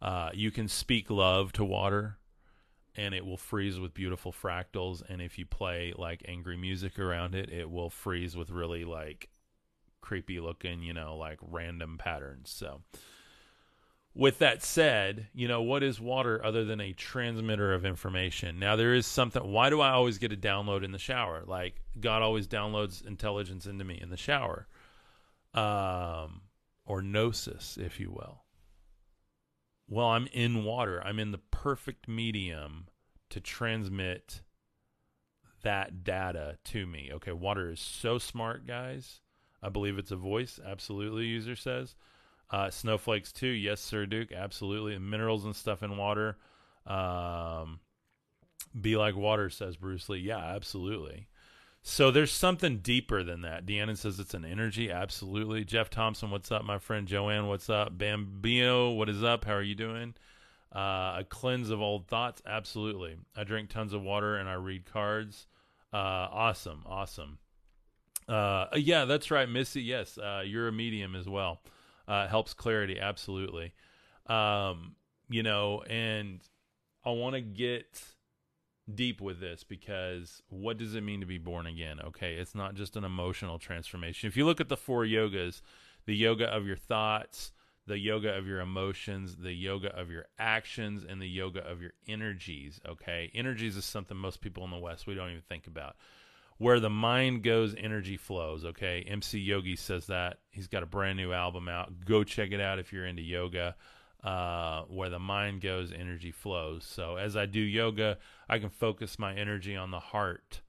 uh, you can speak love to water and it will freeze with beautiful fractals and if you play like angry music around it it will freeze with really like creepy looking, you know, like random patterns. So, with that said, you know, what is water other than a transmitter of information? Now, there is something. Why do I always get a download in the shower? Like, God always downloads intelligence into me in the shower. um, or gnosis, if you will. Well, I'm in water. I'm in the perfect medium to transmit that data to me. Okay, water is so smart, guys. I believe it's a voice. Absolutely, user says. Uh, snowflakes too. Yes, sir, Duke. Absolutely. And minerals and stuff in water. Um, be like water, says Bruce Lee. Yeah, absolutely. So there's something deeper than that. Deanna says it's an energy. Absolutely. Jeff Thompson, what's up, my friend? Joanne, what's up? Bambino, what is up? How are you doing? Uh, a cleanse of old thoughts. Absolutely. I drink tons of water and I read cards. Uh, awesome. Awesome. Uh, yeah, that's right, Missy. Yes, uh, you're a medium as well. Uh, helps clarity. Absolutely. Um, you know, and I want to get deep with this because what does it mean to be born again? Okay, it's not just an emotional transformation. If you look at the four yogas, the yoga of your thoughts, the yoga of your emotions, the yoga of your actions, and the yoga of your energies. Okay, energies is something most people in the West we don't even think about. Where the mind goes, energy flows. Okay, MC Yogi says that. He's got a brand new album out. Go check it out if you're into yoga uh, where the mind goes, energy flows. So as I do yoga, I can focus my energy on the heart.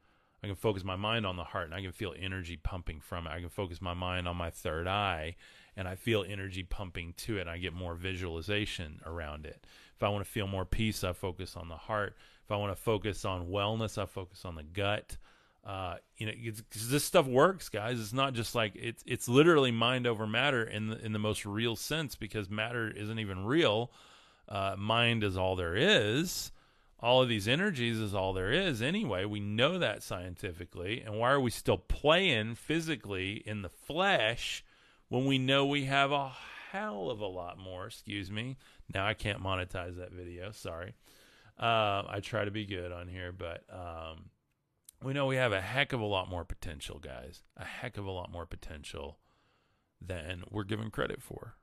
I can focus my mind on the heart and I can feel energy pumping from it. I can focus my mind on my third eye and I feel energy pumping to it. And I get more visualization around it. If I want to feel more peace, I focus on the heart. If I want to focus on wellness, I focus on the gut. Uh, you know, this stuff works, guys. It's not just like it's it's literally mind over matter in the in the most real sense because matter isn't even real. Uh, mind is all there is. All of these energies is all there is anyway. We know that scientifically. And why are we still playing physically in the flesh when we know we have a hell of a lot more? Excuse me. Now I can't monetize that video. Sorry. Uh, I try to be good on here, but um, we know we have a heck of a lot more potential, guys. A heck of a lot more potential than we're given credit for.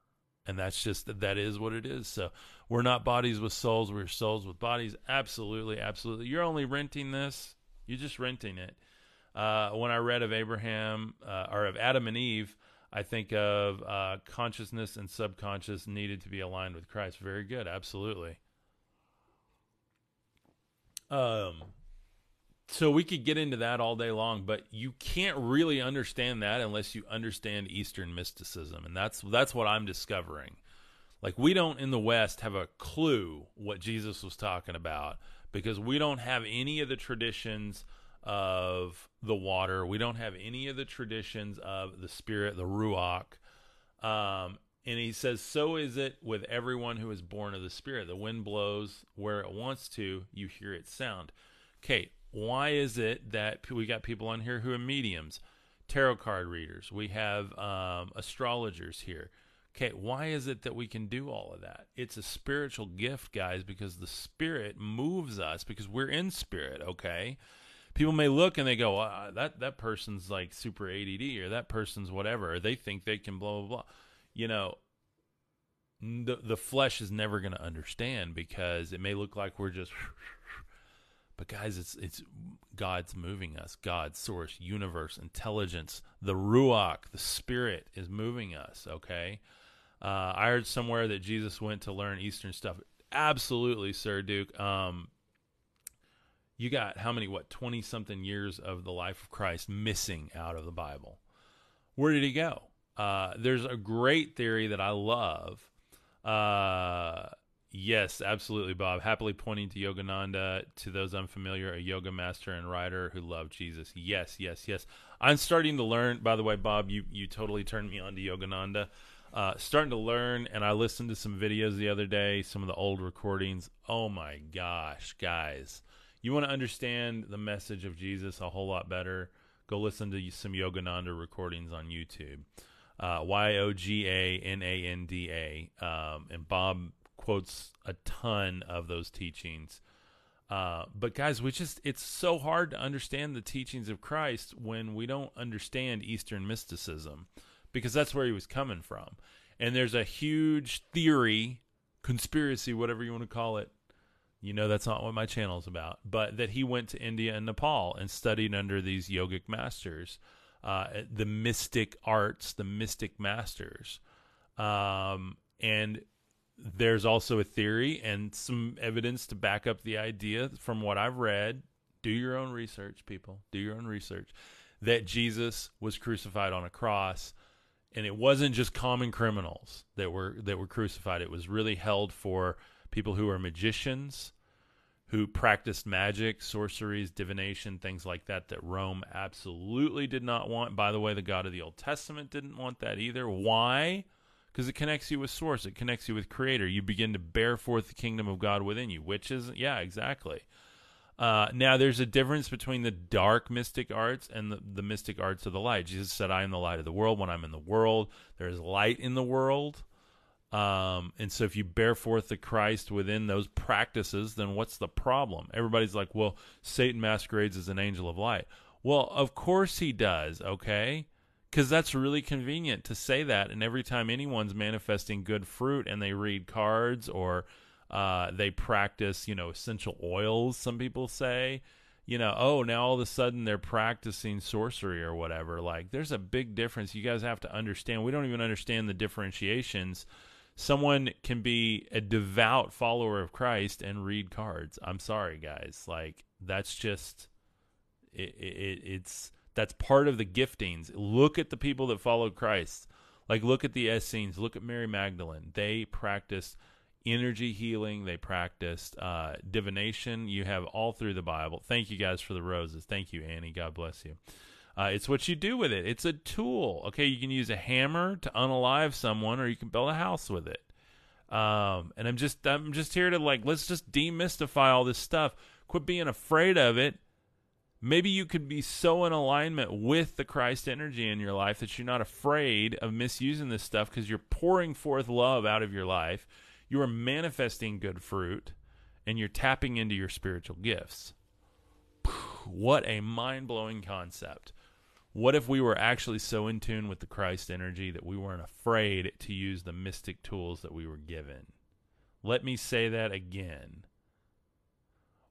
And that's just that is what it is. So we're not bodies with souls, we're souls with bodies. Absolutely, absolutely. You're only renting this. You're just renting it. Uh, when I read of Abraham uh, or of Adam and Eve, I think of uh, consciousness and subconscious needed to be aligned with Christ. Very good, absolutely. Um, so we could get into that all day long, but you can't really understand that unless you understand Eastern mysticism, and that's that's what I'm discovering. Like we don't in the West have a clue what Jesus was talking about because we don't have any of the traditions of the water. We don't have any of the traditions of the spirit, the ruach. Um, and he says, So is it with everyone who is born of the Spirit. The wind blows where it wants to, you hear its sound. Okay, why is it that we got people on here who are mediums, tarot card readers? We have um, astrologers here. Okay, why is it that we can do all of that? It's a spiritual gift, guys, because the spirit moves us because we're in spirit. Okay, people may look and they go, "That that person's like super ADD," or "That person's whatever," or they think they can blah blah blah. You know, the the flesh is never going to understand because it may look like we're just (laughs) but guys, it's it's God's moving us. God's source, universe, intelligence, the ruach, the spirit is moving us. Okay. Uh, I heard somewhere that Jesus went to learn Eastern stuff. Absolutely, Sir Duke. Um, you got how many? What twenty something years of the life of Christ missing out of the Bible? Where did he go? Uh, there's a great theory that I love. Uh, Yes, absolutely, Bob. Happily pointing to Yogananda. To those unfamiliar, a yoga master and writer who loved Jesus. Yes, yes, yes. I'm starting to learn. By the way, Bob, you you totally turned me on to Yogananda. Uh, starting to learn, and I listened to some videos the other day, some of the old recordings. Oh my gosh, guys! You want to understand the message of Jesus a whole lot better? Go listen to some Yogananda recordings on YouTube. Uh, y O G A N A N D A. Um, and Bob quotes a ton of those teachings. Uh, but guys, we just it's so hard to understand the teachings of Christ when we don't understand Eastern mysticism because that's where he was coming from. And there's a huge theory, conspiracy, whatever you want to call it. You know that's not what my channel is about, but that he went to India and Nepal and studied under these yogic masters. uh, the mystic arts, the mystic masters. Um, and there's also a theory and some evidence to back up the idea from what I've read. Do your own research, people. Do your own research. That Jesus was crucified on a cross, and it wasn't just common criminals that were that were crucified. It was really held for people who are magicians, who practiced magic, sorceries, divination, things like that, that Rome absolutely did not want. By the way, the God of the Old Testament didn't want that either. Why? Because it connects you with Source, it connects you with Creator. You begin to bear forth the kingdom of God within you, which is, yeah, exactly. Uh, now, there's a difference between the dark mystic arts and the, the mystic arts of the light. Jesus said, I am the light of the world. When I'm in the world, there is light in the world. Um, and so if you bear forth the Christ within those practices, then what's the problem? Everybody's like, well, Satan masquerades as an angel of light. Well, of course he does, okay? Because that's really convenient to say that. And every time anyone's manifesting good fruit and they read cards or uh, they practice, you know, essential oils, some people say, you know, oh, now all of a sudden they're practicing sorcery or whatever. Like, there's a big difference. You guys have to understand. We don't even understand the differentiations someone can be a devout follower of Christ and read cards. I'm sorry, guys. Like that's just it, it, it's that's part of the giftings. Look at the people that followed Christ. Like look at the Essenes. Look at Mary Magdalene. They practiced energy healing. They practiced uh, divination. You have all through the Bible. Thank you guys for the roses. Thank you, Annie. God bless you. Uh, it's what you do with it. It's a tool. Okay, you can use a hammer to unalive someone, or you can build a house with it. Um, and I'm just I'm just here to like let's just demystify all this stuff. Quit being afraid of it. Maybe you could be so in alignment with the Christ energy in your life that you're not afraid of misusing this stuff because you're pouring forth love out of your life. You are manifesting good fruit and you're tapping into your spiritual gifts. What a mind blowing concept. What if we were actually so in tune with the Christ energy that we weren't afraid to use the mystic tools that we were given? Let me say that again.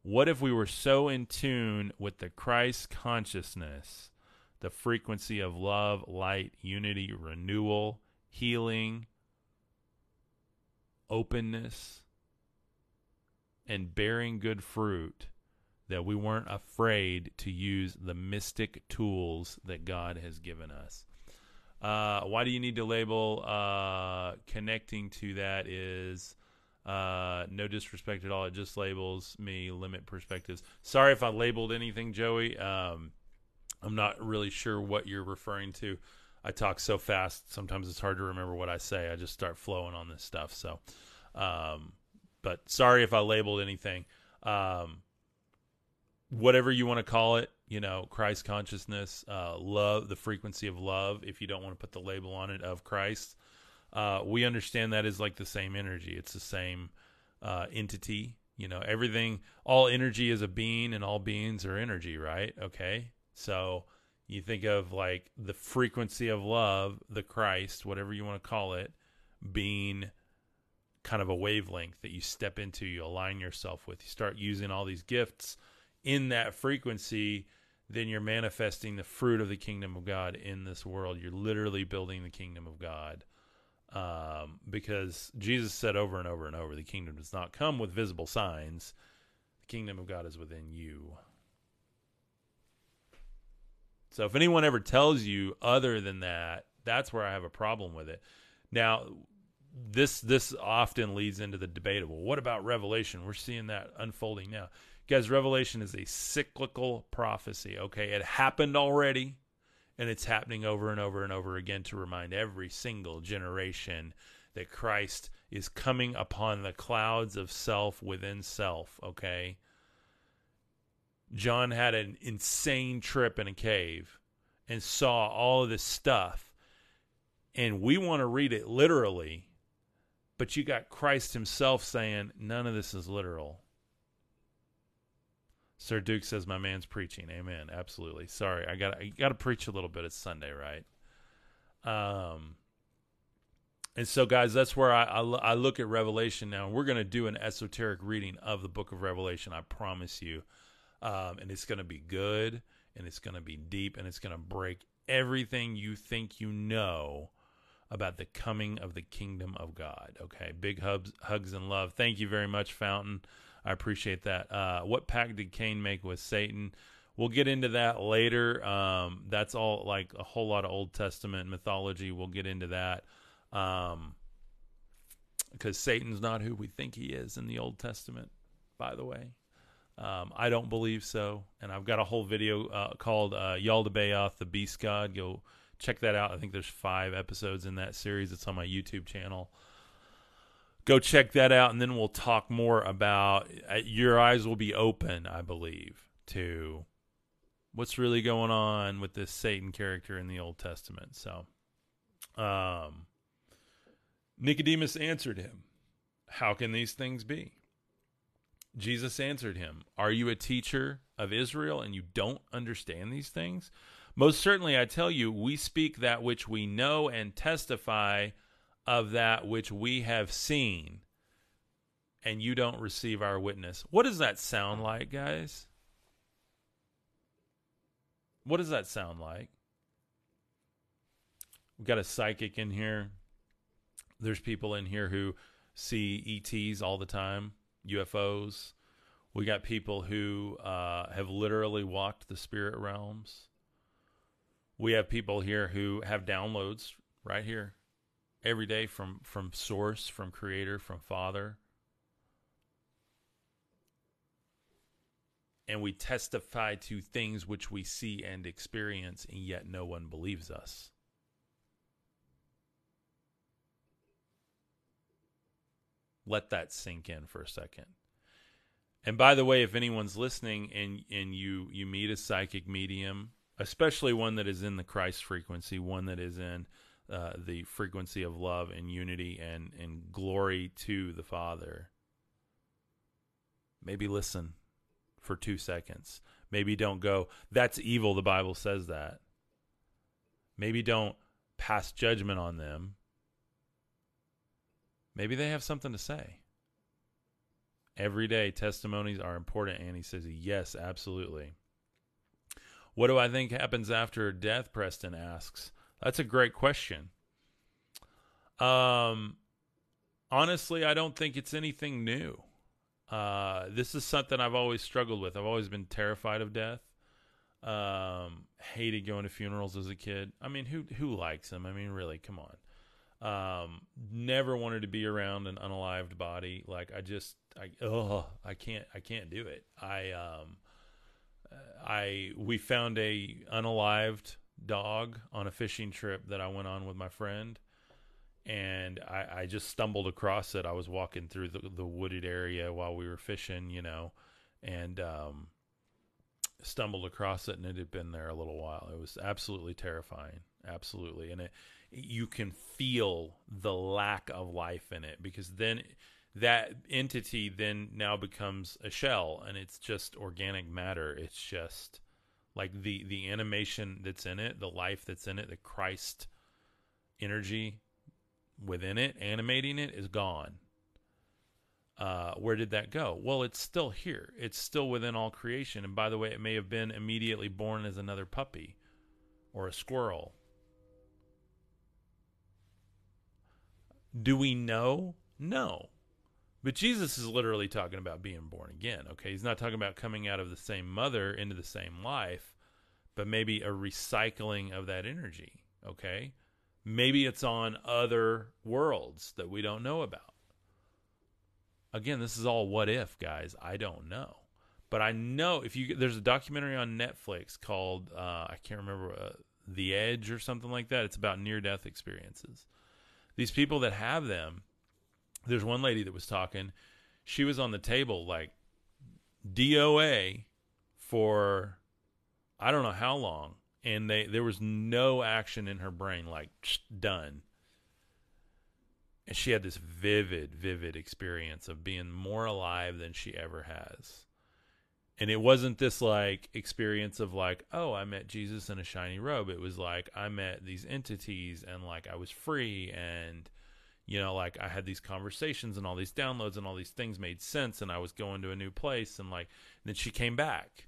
What if we were so in tune with the Christ consciousness, the frequency of love, light, unity, renewal, healing, openness, and bearing good fruit? that we weren't afraid to use the mystic tools that God has given us. Uh, why do you need to label? Uh, connecting to that is uh, no disrespect at all. It just labels me limit perspectives. Sorry if I labeled anything, Joey. Um, I'm not really sure what you're referring to. I talk so fast, sometimes it's hard to remember what I say. I just start flowing on this stuff. So, um, but sorry if I labeled anything. Um, whatever you want to call it, you know, Christ consciousness, uh, love, the frequency of love, if you don't want to put the label on it of Christ, uh, we understand that is like the same energy. It's the same uh, entity. You know, everything, all energy is a being and all beings are energy, right? Okay. So you think of like the frequency of love, the Christ, whatever you want to call it, being kind of a wavelength that you step into, you align yourself with. You start using all these gifts in that frequency, then you're manifesting the fruit of the kingdom of God in this world. You're literally building the kingdom of God. Um, because Jesus said over and over and over, the kingdom does not come with visible signs. The kingdom of God is within you. So if anyone ever tells you other than that, that's where I have a problem with it. Now, this this often leads into the debatable. What about Revelation? We're seeing that unfolding now. Guys, Revelation is a cyclical prophecy, okay? It happened already, and it's happening over and over and over again to remind every single generation that Christ is coming upon the clouds of self within self, okay? John had an insane trip in a cave and saw all of this stuff. And we want to read it literally, but you got Christ himself saying, none of this is literal. Sir Duke says my man's preaching. Amen. Absolutely. Sorry, I got I got to preach a little bit. It's Sunday, right? Um, and so, guys, that's where I, I, I look at Revelation now. We're going to do an esoteric reading of the book of Revelation. I promise you, um, and it's going to be good, and it's going to be deep, and it's going to break everything you think you know about the coming of the kingdom of God. Okay, big hugs, hugs and love. Thank you very much, Fountain. I appreciate that. Uh, what pact did Cain make with Satan? We'll get into that later. Um, that's all like a whole lot of Old Testament mythology. We'll get into that. Um, because Satan's not who we think he is in the Old Testament, by the way. Um, I don't believe so. And I've got a whole video uh, called uh, Yaldabaoth, the Beast God. Go check that out. I think there's five episodes in that series. It's on my YouTube channel. Go check that out, and then we'll talk more about. Uh, your eyes will be open, I believe, to what's really going on with this Satan character in the Old Testament. So, um, Nicodemus answered him, How can these things be? Jesus answered him, Are you a teacher of Israel and you don't understand these things? Most certainly, I tell you, we speak that which we know and testify of that which we have seen, and you don't receive our witness. What does that sound like, guys? What does that sound like? We've got a psychic in here. There's people in here who see ETs all the time, UFOs. We got people who uh, have literally walked the spirit realms. We have people here who have downloads right here every day from from source, from creator, from father. And we testify to things which we see and experience, and yet no one believes us. Let that sink in for a second. And by the way, if anyone's listening and and you you meet a psychic medium, especially one that is in the Christ frequency, one that is in uh, the frequency of love and unity and and glory to the Father, maybe listen for two seconds. Maybe don't go. That's evil. The Bible says that. Maybe don't pass judgment on them. Maybe they have something to say. Every day, testimonies are important. And he says, Yes, absolutely. What do I think happens after death? Preston asks. That's a great question. Um, honestly, I don't think it's anything new. Uh, this is something I've always struggled with. I've always been terrified of death. Um, hated going to funerals as a kid. I mean, who who likes them? I mean, really, come on. Um, never wanted to be around an unalived body. Like I just, I, oh, I can't, I can't do it. I, um, I, we found a unalived dog on a fishing trip that I went on with my friend. And I, I just stumbled across it. I was walking through the, the wooded area while we were fishing, you know, and, um, stumbled across it and it had been there a little while. It was absolutely terrifying. Absolutely. And it, you can feel the lack of life in it because then that entity then now becomes a shell and it's just organic matter it's just like the the animation that's in it the life that's in it the christ energy within it animating it is gone. Uh, where did that go? Well it's still here. It's still within all creation. And by the way it may have been immediately born as another puppy or a squirrel. Do we know? No. But Jesus is literally talking about being born again, okay? He's not talking about coming out of the same mother into the same life, but maybe a recycling of that energy, okay? Maybe it's on other worlds that we don't know about. Again, this is all what if, guys. I don't know. But I know if you there's a documentary on Netflix called uh, I can't remember uh, The Edge or something like that. It's about near death experiences these people that have them, there's one lady that was talking. She was on the table like DOA for I don't know how long, and they there was no action in her brain, like done. And she had this vivid, vivid experience of being more alive than she ever has and it wasn't this like experience of like oh i met jesus in a shiny robe it was like i met these entities and like i was free and you know like i had these conversations and all these downloads and all these things made sense and i was going to a new place and like and then she came back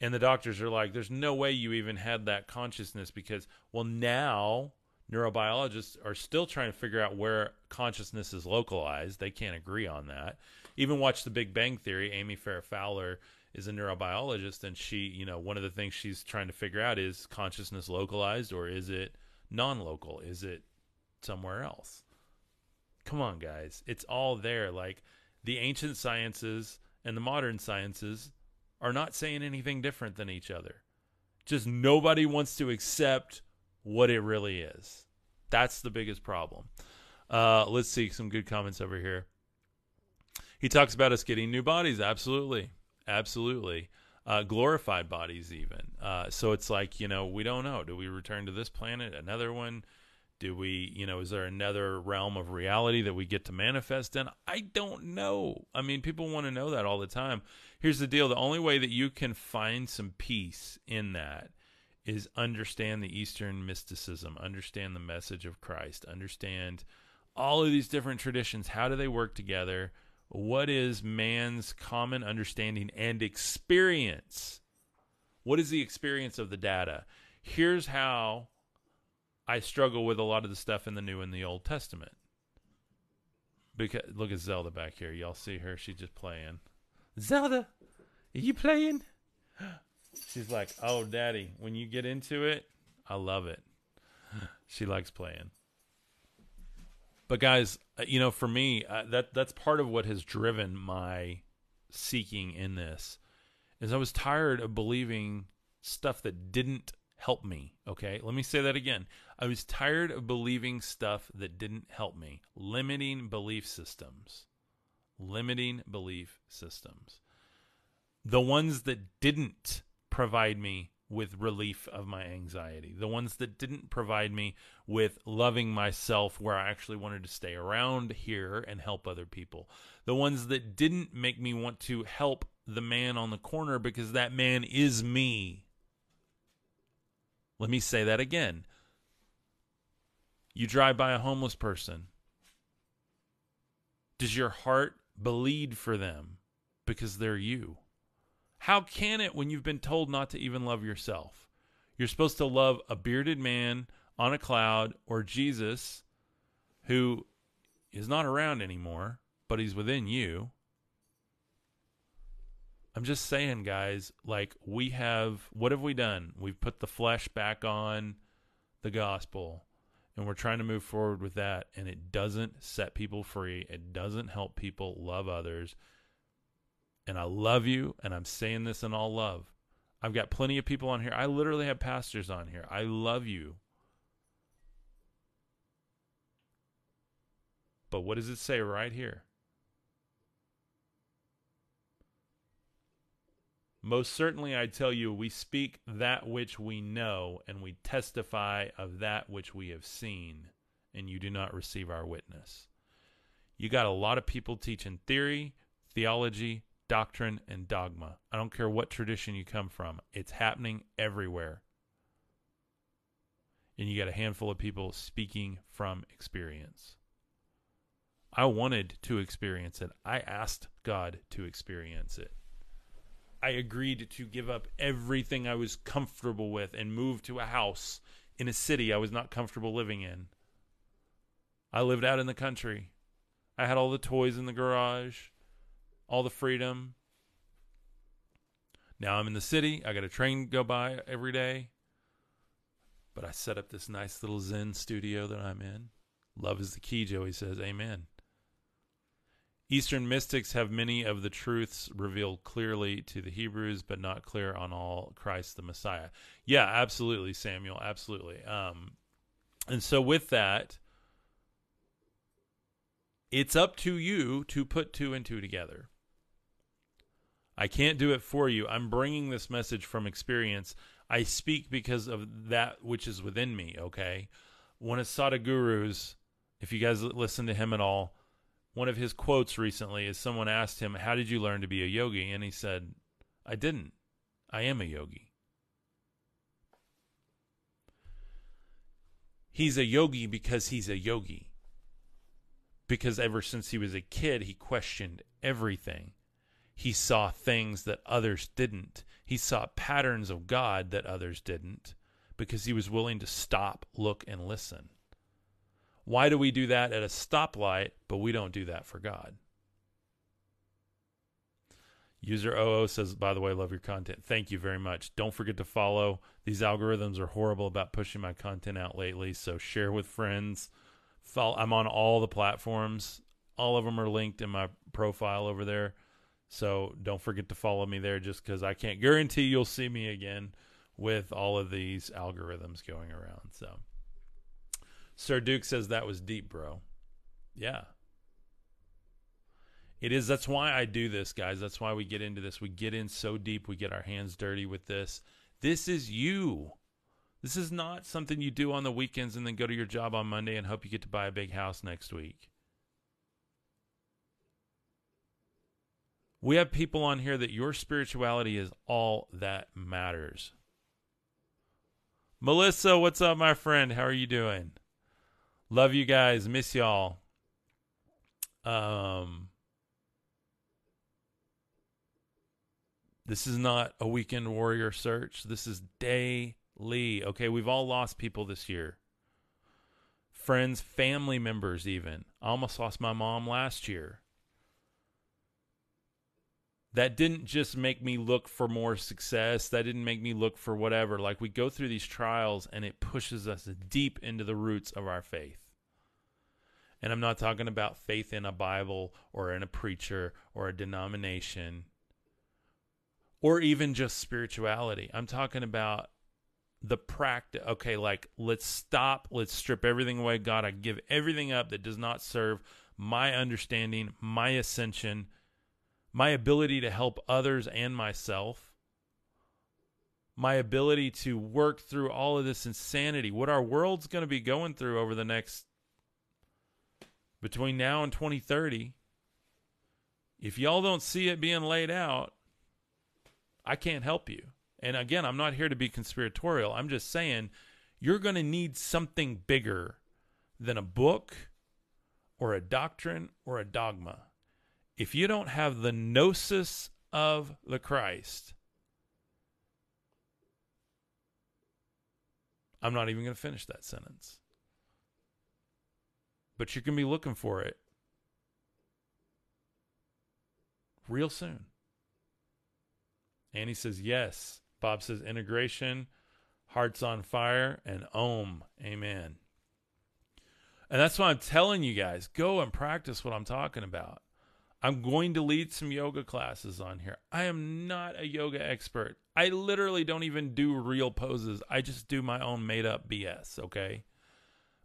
And the doctors are like, there's no way you even had that consciousness because, well, now neurobiologists are still trying to figure out where consciousness is localized. They can't agree on that. Even watch The Big Bang Theory. Amy Farrah Fowler is a neurobiologist, and she, you know, one of the things she's trying to figure out is consciousness localized or is it non local? Is it somewhere else? Come on, guys. It's all there. Like the ancient sciences and the modern sciences are not saying anything different than each other. Just nobody wants to accept what it really is. That's the biggest problem. Uh, let's see some good comments over here. He talks about us getting new bodies. Absolutely. Absolutely. Uh, glorified bodies, even. Uh, so it's like, you know, we don't know. Do we return to this planet? Another one? Do we, you know, is there another realm of reality that we get to manifest in? I don't know. I mean, people want to know that all the time. Here's the deal the only way that you can find some peace in that is understand the Eastern mysticism, understand the message of Christ, understand all of these different traditions. How do they work together? What is man's common understanding and experience? What is the experience of the data? Here's how I struggle with a lot of the stuff in the New and the Old Testament. Because look at Zelda back here. Y'all see her? She's just playing. Zelda, are you playing? (gasps) She's like, "Oh, daddy, when you get into it, I love it." (laughs) she likes playing. But guys, uh, you know, for me, uh, that that's part of what has driven my seeking in this is I was tired of believing stuff that didn't help me. Okay, let me say that again. I was tired of believing stuff that didn't help me, limiting belief systems, limiting belief systems. The ones that didn't provide me with relief of my anxiety, the ones that didn't provide me with loving myself where I actually wanted to stay around here and help other people, the ones that didn't make me want to help the man on the corner because that man is me. Let me say that again. You drive by a homeless person. Does your heart bleed for them because they're you? How can it when you've been told not to even love yourself? You're supposed to love a bearded man on a cloud or Jesus who is not around anymore, but he's within you. I'm just saying, guys, like we have, what have we done? We've put the flesh back on the gospel and we're trying to move forward with that, and it doesn't set people free. It doesn't help people love others and I love you, and I'm saying this in all love. I've got plenty of people on here. I literally have pastors on here. I love you. But what does it say right here? Most certainly, I tell you, we speak that which we know, and we testify of that which we have seen, and you do not receive our witness. You got a lot of people teaching theory, theology, doctrine, and dogma. I don't care what tradition you come from, it's happening everywhere. And you got a handful of people speaking from experience. I wanted to experience it. I asked God to experience it. I agreed to give up everything I was comfortable with and move to a house in a city I was not comfortable living in. I lived out in the country. I had all the toys in the garage all the freedom. Now I'm in the city. I got a train go by every day. But I set up this nice little Zen studio that I'm in. Love is the key, Joey says. Amen. Eastern mystics have many of the truths revealed clearly to the Hebrews, but not clear on all Christ the Messiah. Yeah, absolutely, Samuel. Absolutely. Um, and so, with that, it's up to you to put two and two together. I can't do it for you. I'm bringing this message from experience. I speak because of that which is within me, okay? One of Sadhguru's, if you guys listen to him at all, one of his quotes recently is someone asked him, How did you learn to be a yogi? And he said, I didn't. I am a yogi. He's a yogi because he's a yogi. Because ever since he was a kid, he questioned everything He saw things that others didn't. He saw patterns of God that others didn't because he was willing to stop, look, and listen. Why do we do that at a stoplight, but we don't do that for God? User OO says, by the way, love your content. Thank you very much. Don't forget to follow. These algorithms are horrible about pushing my content out lately, so share with friends. Follow, I'm on all the platforms. All of them are linked in my profile over there. So don't forget to follow me there just because I can't guarantee you'll see me again with all of these algorithms going around. So Sir Duke says that was deep, bro. Yeah. It is. That's why I do this, guys. That's why we get into this. We get in so deep. We get our hands dirty with this. This is you. This is not something you do on the weekends and then go to your job on Monday and hope you get to buy a big house next week. We have people on here that your spirituality is all that matters. Melissa, what's up, my friend? How are you doing? Love you guys. Miss y'all. Um, This is not a weekend warrior search. This is daily. Okay, we've all lost people this year. Friends, family members, even. I almost lost my mom last year. That didn't just make me look for more success. That didn't make me look for whatever. Like we go through these trials and it pushes us deep into the roots of our faith. And I'm not talking about faith in a Bible or in a preacher or a denomination or even just spirituality. I'm talking about the practice. Okay, like let's stop, let's strip everything away. God, I give everything up that does not serve my understanding, my ascension, my ability to help others and myself, my ability to work through all of this insanity. What our world's going to be going through over the next between now and 2030. If y'all don't see it being laid out, I can't help you. And again, I'm not here to be conspiratorial. I'm just saying you're going to need something bigger than a book or a doctrine or a dogma. If you don't have the gnosis of the Christ, I'm not even going to finish that sentence. But going to be looking for it real soon. Annie says yes. Bob says integration, hearts on fire, and Om. Amen. And that's why I'm telling you guys go and practice what I'm talking about. I'm going to lead some yoga classes on here. I am not a yoga expert. I literally don't even do real poses. I just do my own made up BS, okay?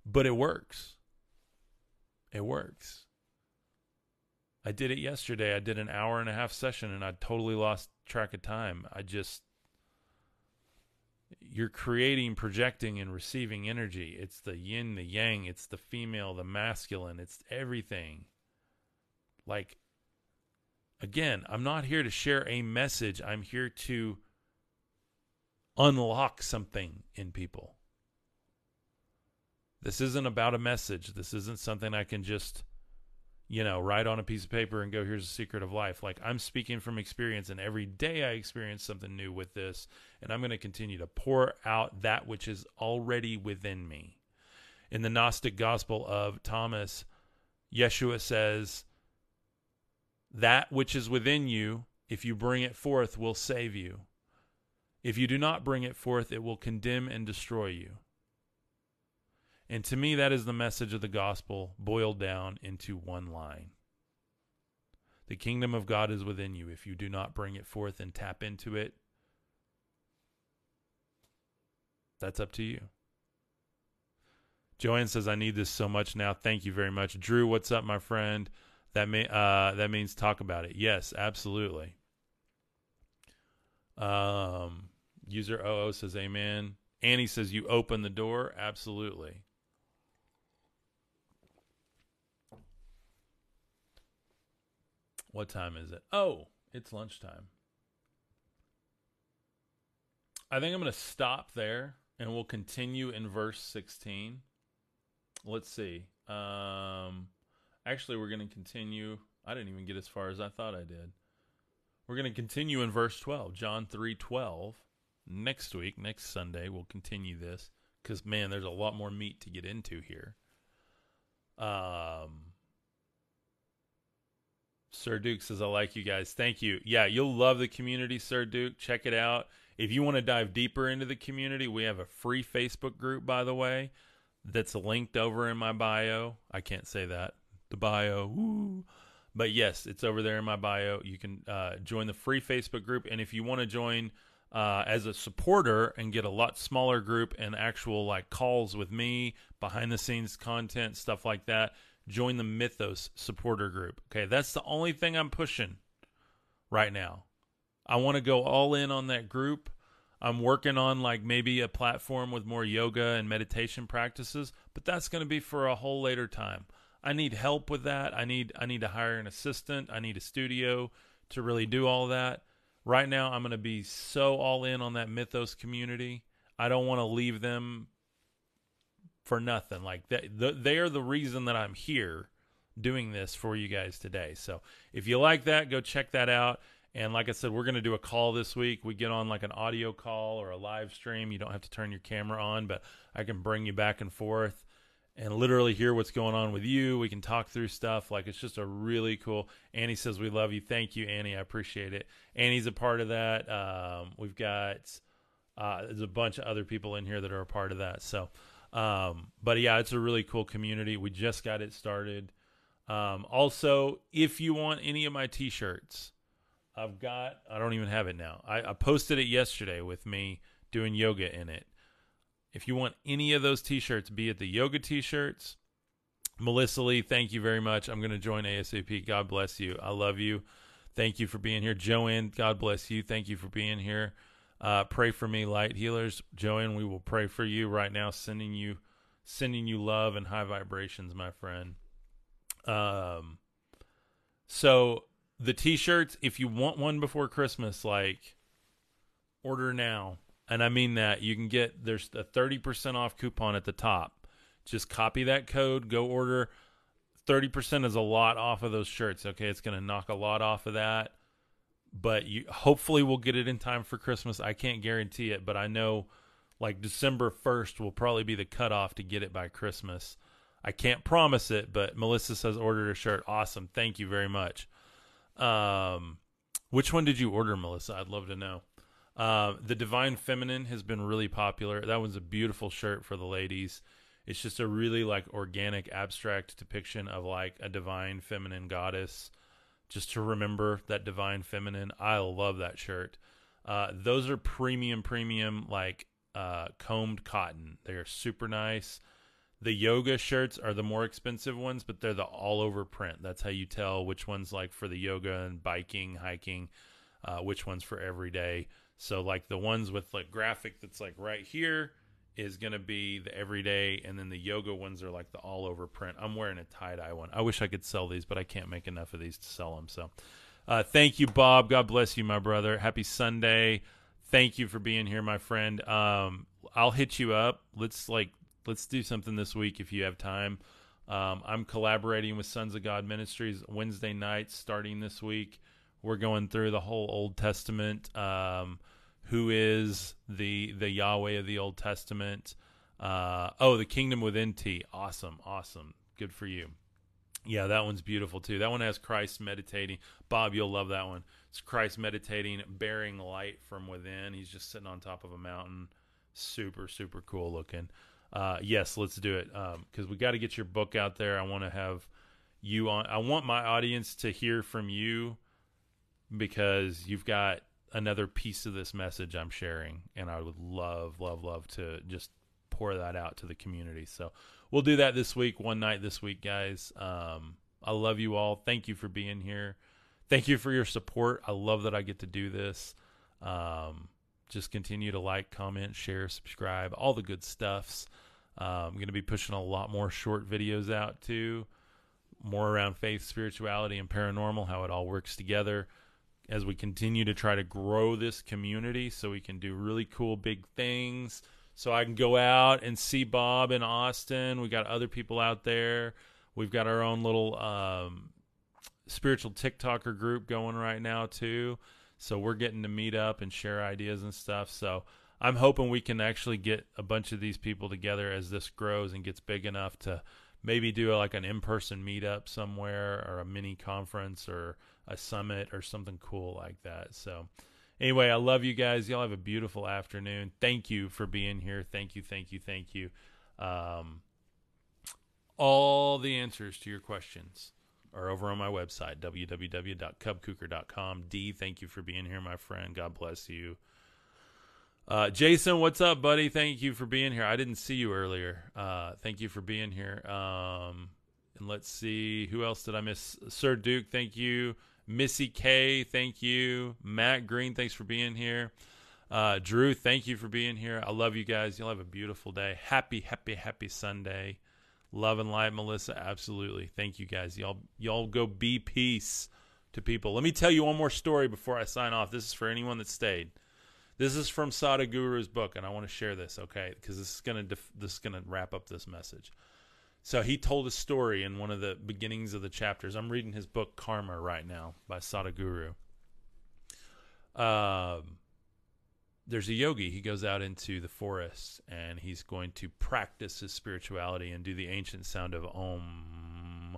But it works. It works. I did it yesterday. I did an hour and a half session and I totally lost track of time. I just you're creating, projecting, and receiving energy. It's the yin, the yang, it's the female, the masculine, it's everything. Like, again, I'm not here to share a message, I'm here to unlock something in people. This isn't about a message. This isn't something I can just you know, write on a piece of paper and go, here's the secret of life. Like I'm speaking from experience, and every day I experience something new with this, and I'm going to continue to pour out that which is already within me. In the Gnostic Gospel of Thomas, Yeshua says, That which is within you, if you bring it forth, will save you. If you do not bring it forth, it will condemn and destroy you. And to me, that is the message of the gospel boiled down into one line. The kingdom of God is within you. If you do not bring it forth and tap into it, that's up to you. Joanne says, I need this so much now. Thank you very much. Drew, what's up, my friend? That may uh that means talk about it. Yes, absolutely. Um user OO says amen. Annie says you open the door. Absolutely. What time is it? Oh, it's lunchtime. I think I'm going to stop there and we'll continue in verse 16. Let's see. Um, actually, we're going to continue. I didn't even get as far as I thought I did. we're going to continue in verse 12, John 3 12. Next week, next Sunday, we'll continue this because, man, there's a lot more meat to get into here. Um, Sir Duke says, I like you guys. Thank you. Yeah, you'll love the community, Sir Duke. Check it out. If you want to dive deeper into the community, we have a free Facebook group, by the way, that's linked over in my bio. I can't say that. The bio. Woo. But yes, it's over there in my bio. You can uh, join the free Facebook group. And if you want to join uh, as a supporter and get a lot smaller group and actual like calls with me, behind the scenes content, stuff like that, join the Mythos supporter group. Okay, that's the only thing I'm pushing right now. I want to go all in on that group. I'm working on like maybe a platform with more yoga and meditation practices, but that's going to be for a whole later time. I need help with that. I need I need to hire an assistant. I need a studio to really do all that. Right now I'm going to be so all in on that Mythos community. I don't want to leave them for nothing. Like they, they are the reason that I'm here doing this for you guys today. So if you like that, go check that out. And like I said, we're going to do a call this week. We get on like an audio call or a live stream. You don't have to turn your camera on, but I can bring you back and forth and literally hear what's going on with you. We can talk through stuff. Like it's just a really cool. Annie says we love you. Thank you, Annie. I appreciate it. Annie's a part of that. Um, we've got uh, there's a bunch of other people in here that are a part of that. So, um, but yeah, it's a really cool community. We just got it started. Um, also, if you want any of my T-shirts, I've got. I don't even have it now. I, I posted it yesterday with me doing yoga in it. If you want any of those t-shirts, be it the yoga t-shirts, Melissa Lee, thank you very much. I'm going to join ASAP. God bless you. I love you. Thank you for being here. Joanne, God bless you. Thank you for being here. Uh, pray for me, light healers. Joanne, we will pray for you right now, sending you sending you love and high vibrations, my friend. Um so the t-shirts, if you want one before Christmas, like order now and I mean that you can get there's a 30% off coupon at the top. Just copy that code, go order 30% is a lot off of those shirts. Okay, it's going to knock a lot off of that. But you hopefully we'll get it in time for Christmas. I can't guarantee it, but I know like December 1st will probably be the cutoff to get it by Christmas. I can't promise it, but Melissa says ordered a shirt. Awesome. Thank you very much. Um which one did you order, Melissa? I'd love to know. Uh, the Divine Feminine has been really popular. That one's a beautiful shirt for the ladies. It's just a really like organic, abstract depiction of like a divine feminine goddess. Just to remember that divine feminine. I love that shirt. Uh, those are premium, premium like uh, combed cotton. They are super nice. The yoga shirts are the more expensive ones, but they're the all over print. That's how you tell which one's like for the yoga and biking, hiking, uh, which one's for every day. So like the ones with like graphic that's like right here is going to be the everyday and then the yoga ones are like the all over print. I'm wearing a tie dye one. I wish I could sell these, but I can't make enough of these to sell them. So uh, thank you, Bob. God bless you, my brother. Happy Sunday. Thank you for being here, my friend. Um, I'll hit you up. Let's like let's do something this week if you have time. Um, I'm collaborating with Sons of God Ministries Wednesday nights starting this week. We're going through the whole Old Testament. Um, who is the the Yahweh of the Old Testament? Uh, oh, the Kingdom Within T. Awesome, awesome. Good for you. Yeah, that one's beautiful too. That one has Christ meditating. Bob, you'll love that one. It's Christ meditating, bearing light from within. He's just sitting on top of a mountain. Super, super cool looking. Uh, yes, let's do it because um, we got to get your book out there. I want to have you on. I want my audience to hear from you because you've got another piece of this message I'm sharing, and I would love, love, love to just pour that out to the community. So we'll do that this week, one night this week, guys. Um, I love you all. Thank you for being here. Thank you for your support. I love that I get to do this. Um, just continue to like, comment, share, subscribe, all the good stuffs. I'm going to be pushing a lot more short videos out too, more around faith, spirituality, and paranormal, how it all works together as we continue to try to grow this community so we can do really cool big things. So I can go out and see Bob in Austin. We got other people out there. We've got our own little um, spiritual TikToker group going right now too. So we're getting to meet up and share ideas and stuff. So I'm hoping we can actually get a bunch of these people together as this grows and gets big enough to maybe do like an in-person meetup somewhere or a mini conference or a summit or something cool like that. So anyway, I love you guys. Y'all have a beautiful afternoon. Thank you for being here. Thank you, thank you, thank you. Um, all the answers to your questions are over on my website, www.cubkuker.com. D, thank you for being here, my friend. God bless you. Uh, Jason, what's up, buddy? Thank you for being here. I didn't see you earlier. Uh, thank you for being here. Um, and let's see, who else did I miss? Sir Duke, thank you. Missy K, thank you. Matt Green, thanks for being here. Uh, Drew, thank you for being here. I love you guys. You'll have a beautiful day. Happy, happy, happy Sunday. Love and light, Melissa. Absolutely. Thank you guys. Y'all y'all go be peace to people. Let me tell you one more story before I sign off. This is for anyone that stayed. This is from Sadhguru's book, and I want to share this, okay? Because this is gonna def- this is gonna wrap up this message. So he told a story in one of the beginnings of the chapters. I'm reading his book Karma right now by Sadhguru. Um, there's a yogi. He goes out into the forest and he's going to practice his spirituality and do the ancient sound of Om.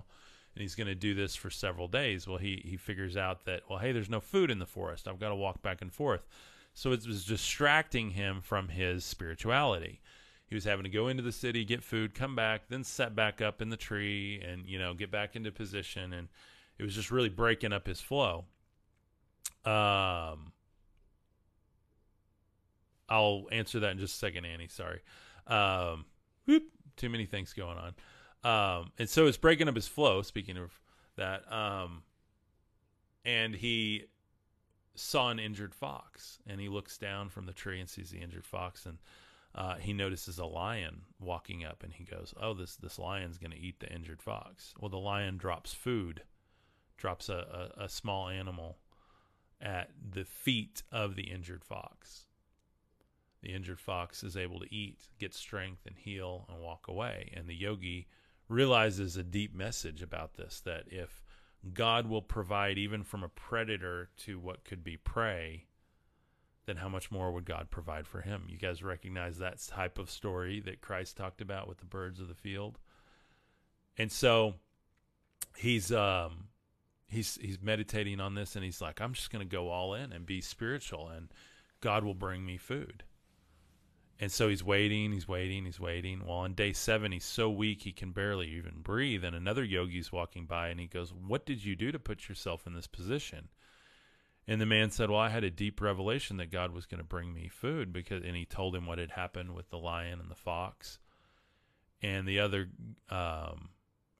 And he's going to do this for several days. Well, he he figures out that well, hey, there's no food in the forest. I've got to walk back and forth. So it was distracting him from his spirituality. He was having to go into the city, get food, come back, then set back up in the tree, and you know get back into position. And it was just really breaking up his flow. Um I'll answer that in just a second, Annie. Sorry. Um, whoop, too many things going on. Um, and so it's breaking up his flow. Speaking of that, um, and he saw an injured fox, and he looks down from the tree and sees the injured fox, and uh, he notices a lion walking up, and he goes, "Oh, this this lion's going to eat the injured fox." Well, the lion drops food, drops a, a, a small animal at the feet of the injured fox the injured fox is able to eat, get strength, and heal and walk away. And the yogi realizes a deep message about this that if God will provide even from a predator to what could be prey, then how much more would God provide for him? You guys recognize that type of story that Christ talked about with the birds of the field? And so he's um he's he's meditating on this and he's like I'm just going to go all in and be spiritual and God will bring me food. And so he's waiting, he's waiting, he's waiting. Well, on day seven, he's so weak he can barely even breathe. And another yogi's walking by and he goes, What did you do to put yourself in this position? And the man said, Well, I had a deep revelation that God was going to bring me food because, and he told him what had happened with the lion and the fox. And the other um,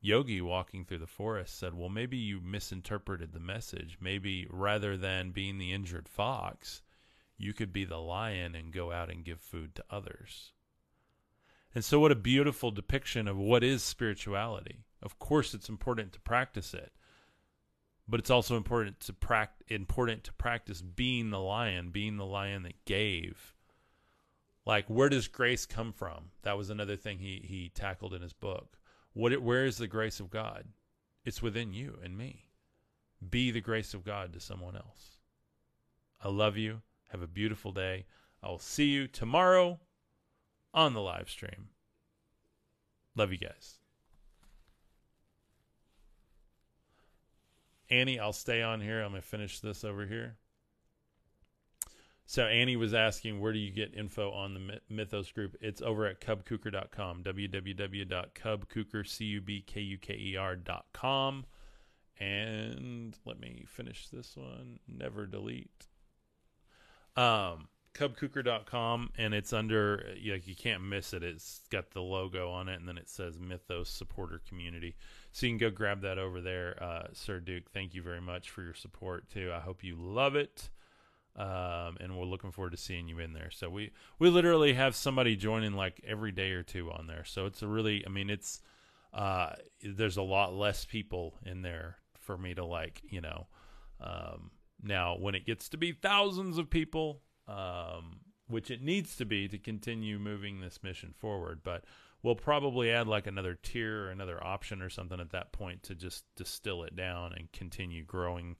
yogi walking through the forest said, Well, maybe you misinterpreted the message. Maybe rather than being the injured fox, you could be the lion and go out and give food to others. And so, what a beautiful depiction of what is spirituality. Of course, it's important to practice it, but it's also important to pract- important to practice being the lion, being the lion that gave. Like, where does grace come from? That was another thing he he tackled in his book. What it, where is the grace of God? It's within you and me. Be the grace of God to someone else. I love you. Have a beautiful day. I'll see you tomorrow on the live stream. Love you guys. Annie, I'll stay on here. I'm going to finish this over here. So Annie was asking, where do you get info on the Mythos group? It's over at cubkuker.com, www.cubkuker.com. And let me finish this one. Never delete um, cubkuker.com and it's under like you can't miss it. It's got the logo on it and then it says mythos supporter community. So you can go grab that over there uh, sir duke. Thank you very much for your support too. I hope you love it um, and we're looking forward to seeing you in there. So we we literally have somebody joining like every day or two on there. So it's a really i mean it's uh, there's a lot less people in there for me to like you know um, now, when it gets to be thousands of people, um, which it needs to be to continue moving this mission forward. But we'll probably add like another tier or another option or something at that point to just distill it down and continue growing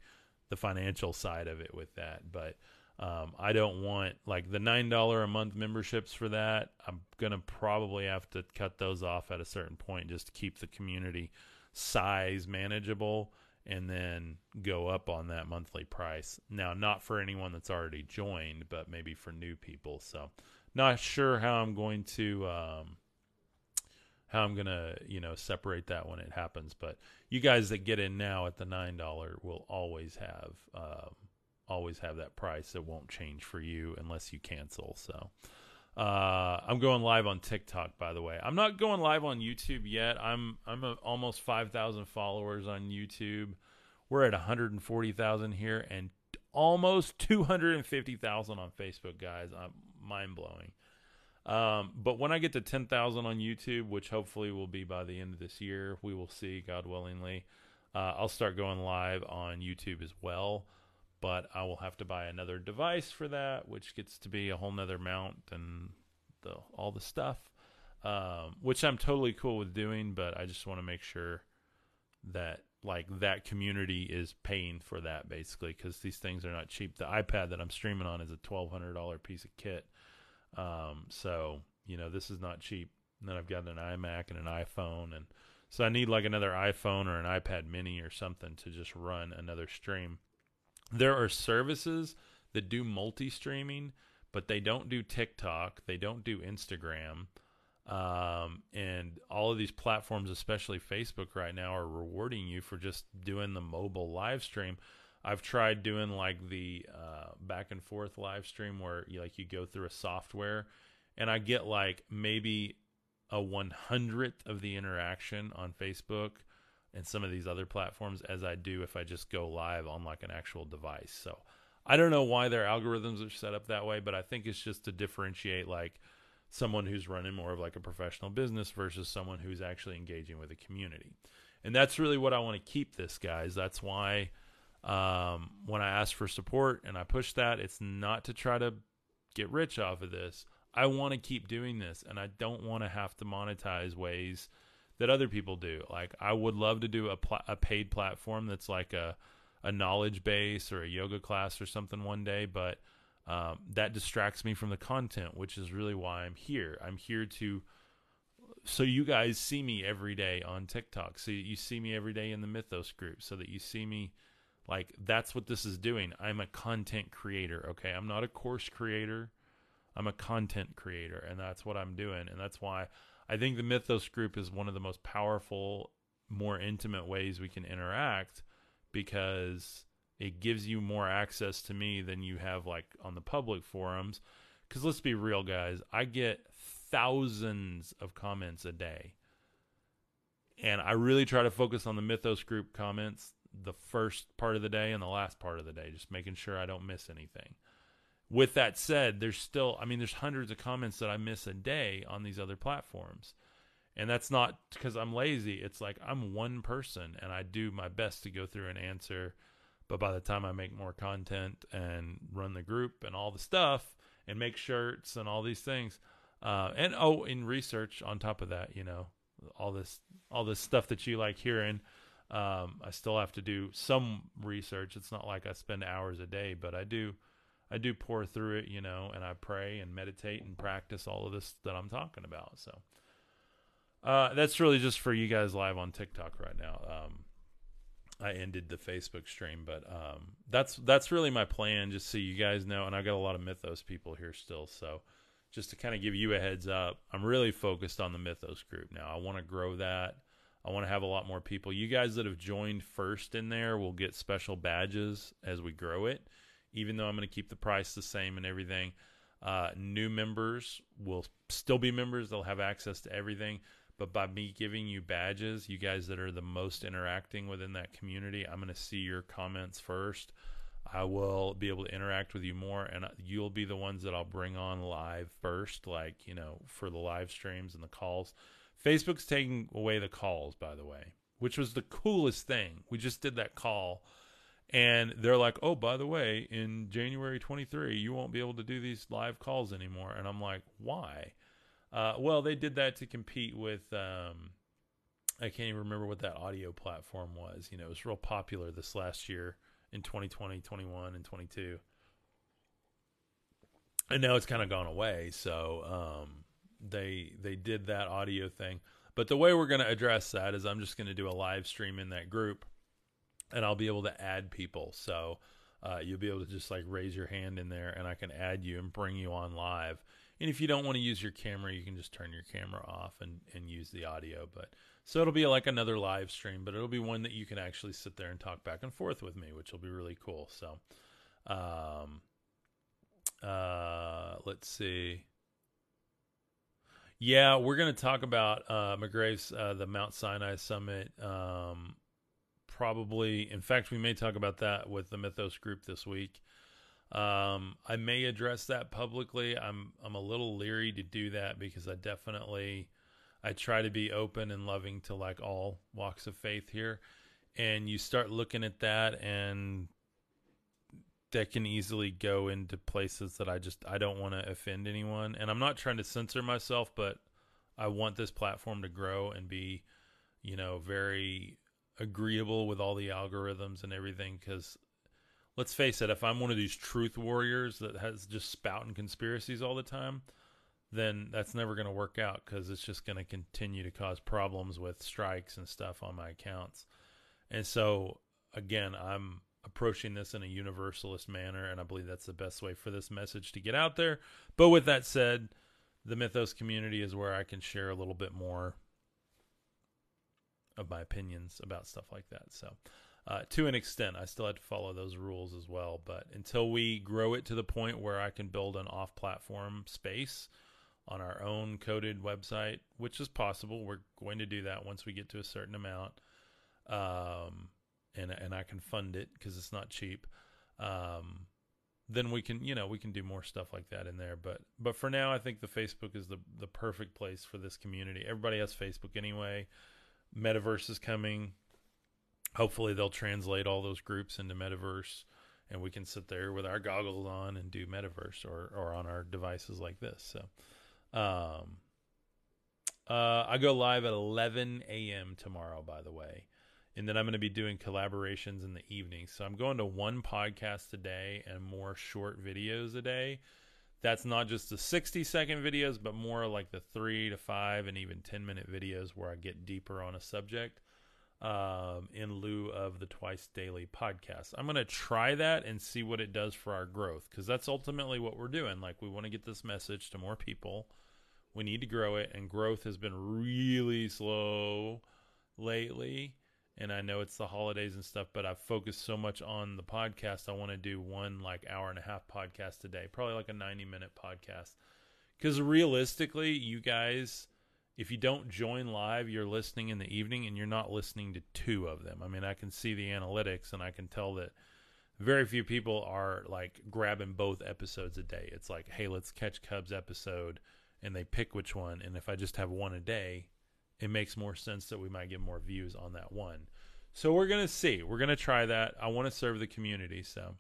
the financial side of it with that. But um, I don't want like the nine dollar a month memberships for that. I'm gonna probably have to cut those off at a certain point just to keep the community size manageable and then go up on that monthly price. Now, not for anyone that's already joined, but maybe for new people. So, not sure how I'm going to um, how I'm gonna you know separate that when it happens. But you guys that get in now at the nine dollar will always have um, always have that price. It won't change for you unless you cancel. So. Uh, I'm going live on TikTok, by the way. I'm not going live on YouTube yet. I'm I'm a, almost 5,000 followers on YouTube. We're at 140,000 here and almost 250,000 on Facebook, guys. I'm mind blowing. Um, but when I get to 10,000 on YouTube, which hopefully will be by the end of this year, we will see, God willingly. Uh, I'll start going live on YouTube as well but I will have to buy another device for that, which gets to be a whole nother mount and the all the stuff, um, which I'm totally cool with doing. But I just want to make sure that like that community is paying for that basically because these things are not cheap. The iPad that I'm streaming on is a twelve hundred dollar piece of kit, um, so you know this is not cheap. And then I've got an iMac and an iPhone, and so I need like another iPhone or an iPad Mini or something to just run another stream there are services that do multi streaming, but they don't do TikTok, they don't do Instagram. Um, and all of these platforms, especially Facebook right now, are rewarding you for just doing the mobile live stream. I've tried doing like the uh, back and forth live stream where you like you go through a software, and I get like maybe a one hundredth of the interaction on Facebook and some of these other platforms as I do if I just go live on like an actual device. So I don't know why their algorithms are set up that way, but I think it's just to differentiate like someone who's running more of like a professional business versus someone who's actually engaging with a community. And that's really what I want to keep this, guys. That's why um, when I ask for support and I push that, it's not to try to get rich off of this. I want to keep doing this, and I don't want to have to monetize ways that other people do. Like I would love to do a, pl- a paid platform that's like a a knowledge base or a yoga class or something one day, but um, that distracts me from the content, which is really why I'm here. I'm here to so you guys see me every day on TikTok. So you see me every day in the Mythos group so that you see me like that's what this is doing. I'm a content creator, okay? I'm not a course creator. I'm a content creator and that's what I'm doing and that's why I think the Mythos group is one of the most powerful, more intimate ways we can interact because it gives you more access to me than you have like on the public forums. Because let's be real, guys, I get thousands of comments a day. And I really try to focus on the Mythos group comments the first part of the day and the last part of the day, just making sure I don't miss anything with that said, there's still, I mean, there's hundreds of comments that I miss a day on these other platforms. And that's not because I'm lazy. It's like I'm one person and I do my best to go through and answer. But by the time I make more content and run the group and all the stuff and make shirts and all these things, uh, and oh, in research on top of that, you know, all this all this stuff that you like hearing. Um, I still have to do some research. It's not like I spend hours a day, but I do I do pour through it, you know, and I pray and meditate and practice all of this that I'm talking about. So uh, that's really just for you guys live on TikTok right now. Um, I ended the Facebook stream, but um, that's that's really my plan. Just so you guys know, and I got a lot of Mythos people here still, so just to kind of give you a heads up, I'm really focused on the Mythos group now. I want to grow that. I want to have a lot more people. You guys that have joined first in there will get special badges as we grow it even though I'm going to keep the price the same and everything. Uh, new members will still be members; they'll have access to everything. But by me giving you badges, you guys that are the most interacting within that community, I'm going to see your comments first. I will be able to interact with you more, and you'll be the ones that I'll bring on live first, like, you know, for the live streams and the calls. Facebook's taking away the calls, by the way, which was the coolest thing. We just did that call And they're like, oh, by the way, in January 23, you won't be able to do these live calls anymore. And I'm like, why? Uh, well, they did that to compete with. Um, I can't even remember what that audio platform was. You know, it was real popular this last year in 2020, 21, and 22. And now it's kind of gone away. So um, they they did that audio thing. But the way we're going to address that is I'm just going to do a live stream in that group, and I'll be able to add people. So uh, you'll be able to just like raise your hand in there, and I can add you and bring you on live. And if you don't want to use your camera, you can just turn your camera off and, and use the audio. But so it'll be like another live stream, but it'll be one that you can actually sit there and talk back and forth with me, which will be really cool. So, um, uh, let's see. Yeah, we're going to talk about uh, McGrave's uh, the Mount Sinai Summit. Um, probably, in fact, we may talk about that with the Mythos group this week. Um, I may address that publicly. I'm I'm a little leery to do that because I definitely I try to be open and loving to like all walks of faith here. And you start looking at that and that can easily go into places that I just I don't want to offend anyone. And I'm not trying to censor myself, but I want this platform to grow and be, you know, very agreeable with all the algorithms and everything cuz let's face it, if I'm one of these truth warriors that has just spouting conspiracies all the time, then that's never going to work out because it's just going to continue to cause problems with strikes and stuff on my accounts. And so, again, I'm approaching this in a universalist manner, and I believe that's the best way for this message to get out there. But with that said, the Mythos community is where I can share a little bit more of my opinions about stuff like that. So, uh, to an extent, I still have to follow those rules as well. But until we grow it to the point where I can build an off platform space, on our own coded website, which is possible. We're going to do that once we get to a certain amount, um, and and I can fund it because it's not cheap. Um, then we can you know we can do more stuff like that in there. But but for now, I think the Facebook is the the perfect place for this community. Everybody has Facebook anyway. Metaverse is coming. Hopefully, they'll translate all those groups into Metaverse and we can sit there with our goggles on and do metaverse or, or on our devices like this. So, um, uh, I go live at 11 a.m. tomorrow, by the way. And then I'm going to be doing collaborations in the evening. So I'm going to one podcast a day and more short videos a day. That's not just the 60 second videos, but more like the three to five and even 10 minute videos where I get deeper on a subject um, in lieu of the twice daily podcast. I'm going to try that and see what it does for our growth because that's ultimately what we're doing. Like, we want to get this message to more people. We need to grow it, and growth has been really slow lately. And I know it's the holidays and stuff, but I've focused so much on the podcast. I want to do one like hour and a half podcast a day, probably like a 90 minute podcast. Because realistically, you guys, if you don't join live, you're listening in the evening and you're not listening to two of them. I mean, I can see the analytics and I can tell that very few people are like grabbing both episodes a day. It's like, hey, let's catch Cubs episode and they pick which one. And if I just have one a day, it makes more sense that we might get more views on that one. So we're gonna see. We're gonna try that. I want to serve the community. So,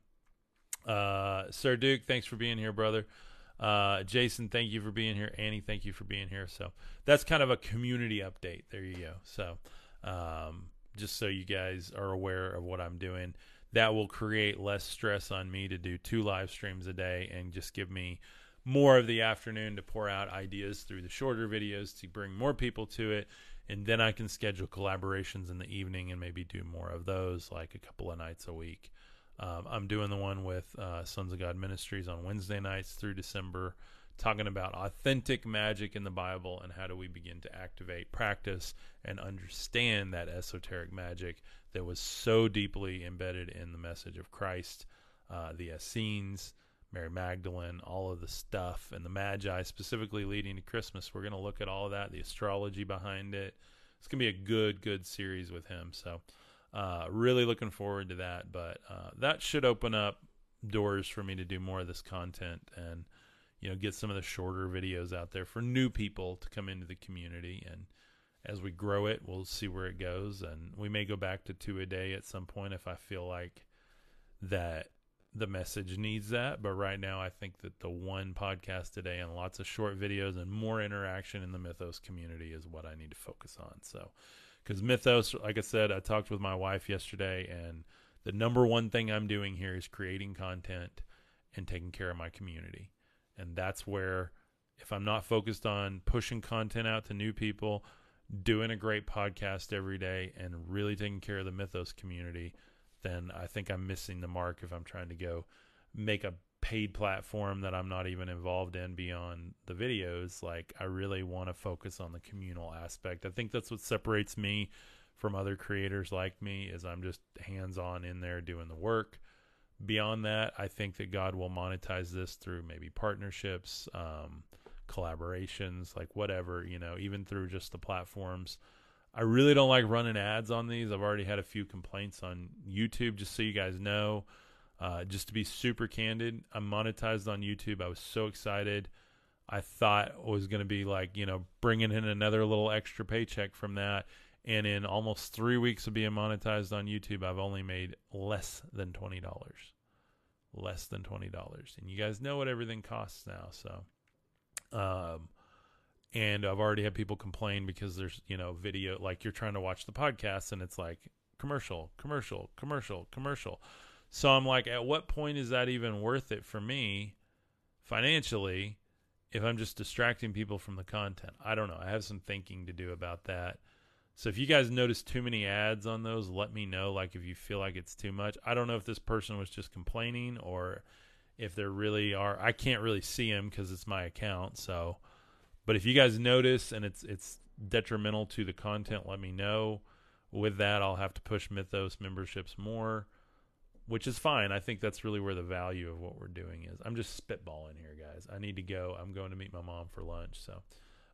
uh, Sir Duke, thanks for being here, brother. Uh, Jason, thank you for being here. Annie, thank you for being here. So that's kind of a community update. There you go. So, um, just so you guys are aware of what I'm doing, that will create less stress on me to do two live streams a day and just give me more of the afternoon to pour out ideas through the shorter videos to bring more people to it. And then I can schedule collaborations in the evening and maybe do more of those, like a couple of nights a week. Um, I'm doing the one with uh, Sons of God Ministries on Wednesday nights through December, talking about authentic magic in the Bible and how do we begin to activate, practice, and understand that esoteric magic that was so deeply embedded in the message of Christ, uh, the Essenes, Mary Magdalene, all of the stuff, and the Magi specifically leading to Christmas. We're going to look at all of that, the astrology behind it. It's going to be a good, good series with him. So, uh, really looking forward to that. But uh, that should open up doors for me to do more of this content and, you know, get some of the shorter videos out there for new people to come into the community. And as we grow it, we'll see where it goes. And we may go back to two a day at some point if I feel like that the message needs that. But right now, I think that the one podcast today and lots of short videos and more interaction in the Mythos community is what I need to focus on. So, because Mythos, like I said, I talked with my wife yesterday, and the number one thing I'm doing here is creating content and taking care of my community. And that's where, if I'm not focused on pushing content out to new people, doing a great podcast every day, and really taking care of the Mythos community, then I think I'm missing the mark if I'm trying to go make a paid platform that I'm not even involved in beyond the videos. Like, I really want to focus on the communal aspect. I think that's what separates me from other creators like me is I'm just hands on in there doing the work. Beyond that, I think that God will monetize this through maybe partnerships, um, collaborations, like whatever, you know, even through just the platforms I really don't like running ads on these. I've already had a few complaints on YouTube, just so you guys know. Uh, just to be super candid, I'm monetized on YouTube. I was so excited. I thought it was going to be like, you know, bringing in another little extra paycheck from that. And in almost three weeks of being monetized on YouTube, I've only made less than $20. Less than $20. And you guys know what everything costs now. So, um, and I've already had people complain because there's you know video like you're trying to watch the podcast and it's like commercial, commercial, commercial, commercial. So I'm like, at what point is that even worth it for me financially if I'm just distracting people from the content? I don't know. I have some thinking to do about that. So if you guys notice too many ads on those, let me know. Like if you feel like it's too much. I don't know if this person was just complaining or if there really are. I can't really see them because it's my account. So but if you guys notice and it's it's detrimental to the content, let me know. With that, I'll have to push Mythos memberships more, which is fine. I think that's really where the value of what we're doing is. I'm just spitballing here, guys. I need to go. I'm going to meet my mom for lunch. So,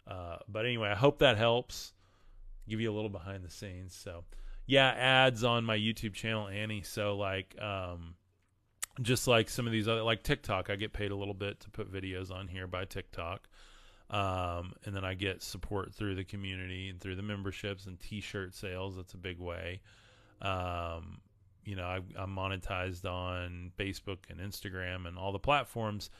uh, but anyway, I hope that helps. Give you a little behind the scenes. So, yeah, ads on my YouTube channel, Annie. So, like, um, just like some of these other, like TikTok, I get paid a little bit to put videos on here by TikTok. Um, and then I get support through the community and through the memberships and T-shirt sales. That's a big way. Um, you know, I, I'm monetized on Facebook and Instagram, and all the platforms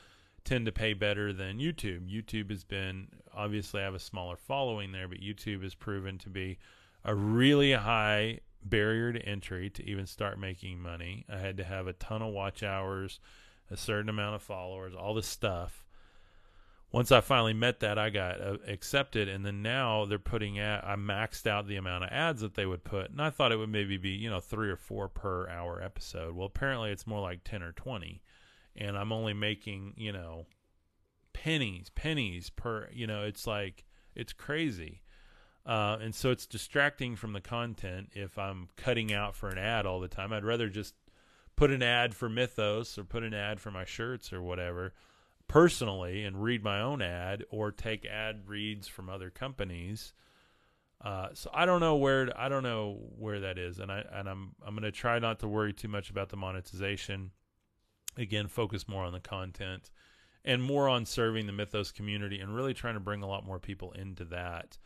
tend to pay better than YouTube. YouTube has been obviously I have a smaller following there, but YouTube has proven to be a really high barrier to entry to even start making money. I had to have a ton of watch hours, a certain amount of followers, all this stuff once I finally met that, I got uh, accepted, and then now they're putting at. I maxed out the amount of ads that they would put, and I thought it would maybe be you know three or four per hour episode. Well, apparently it's more like ten or twenty, and I'm only making you know pennies, pennies per. You know, it's like it's crazy, uh, and so it's distracting from the content if I'm cutting out for an ad all the time. I'd rather just put an ad for Mythos or put an ad for my shirts or whatever personally and read my own ad or take ad reads from other companies. Uh, so I don't know where I don't know where that is, and I and I'm I'm going to try not to worry too much about the monetization. Again, focus more on the content and more on serving the Mythos community and really trying to bring a lot more people into that.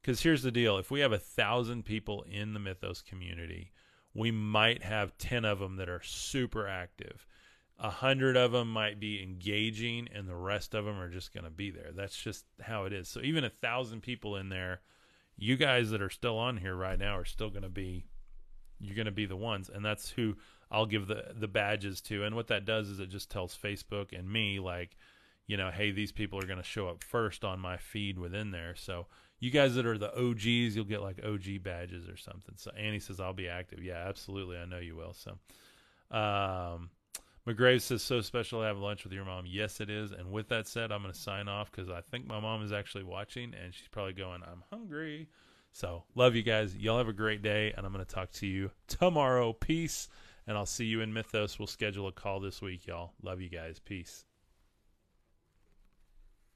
Because here's the deal: if we have a thousand people in the Mythos community, we might have ten of them that are super active a hundred of them might be engaging and the rest of them are just going to be there. That's just how it is. So even a thousand people in there you guys that are still on here right now are still going to be you're going to be the ones. And that's who i'll give the the badges to. And what that does is it just tells facebook and me like you know hey these people are going to show up first on my feed within there. So you guys that are the og's you'll get like og badges or something. So annie says i'll be active. Yeah absolutely. I know you will. So um McGrave says, so special to have lunch with your mom. Yes, it is. And with that said, I'm going to sign off because I think my mom is actually watching and she's probably going, I'm hungry. So, love you guys. Y'all have a great day. And I'm going to talk to you tomorrow. Peace. And I'll see you in Mythos. We'll schedule a call this week, y'all. Love you guys. Peace.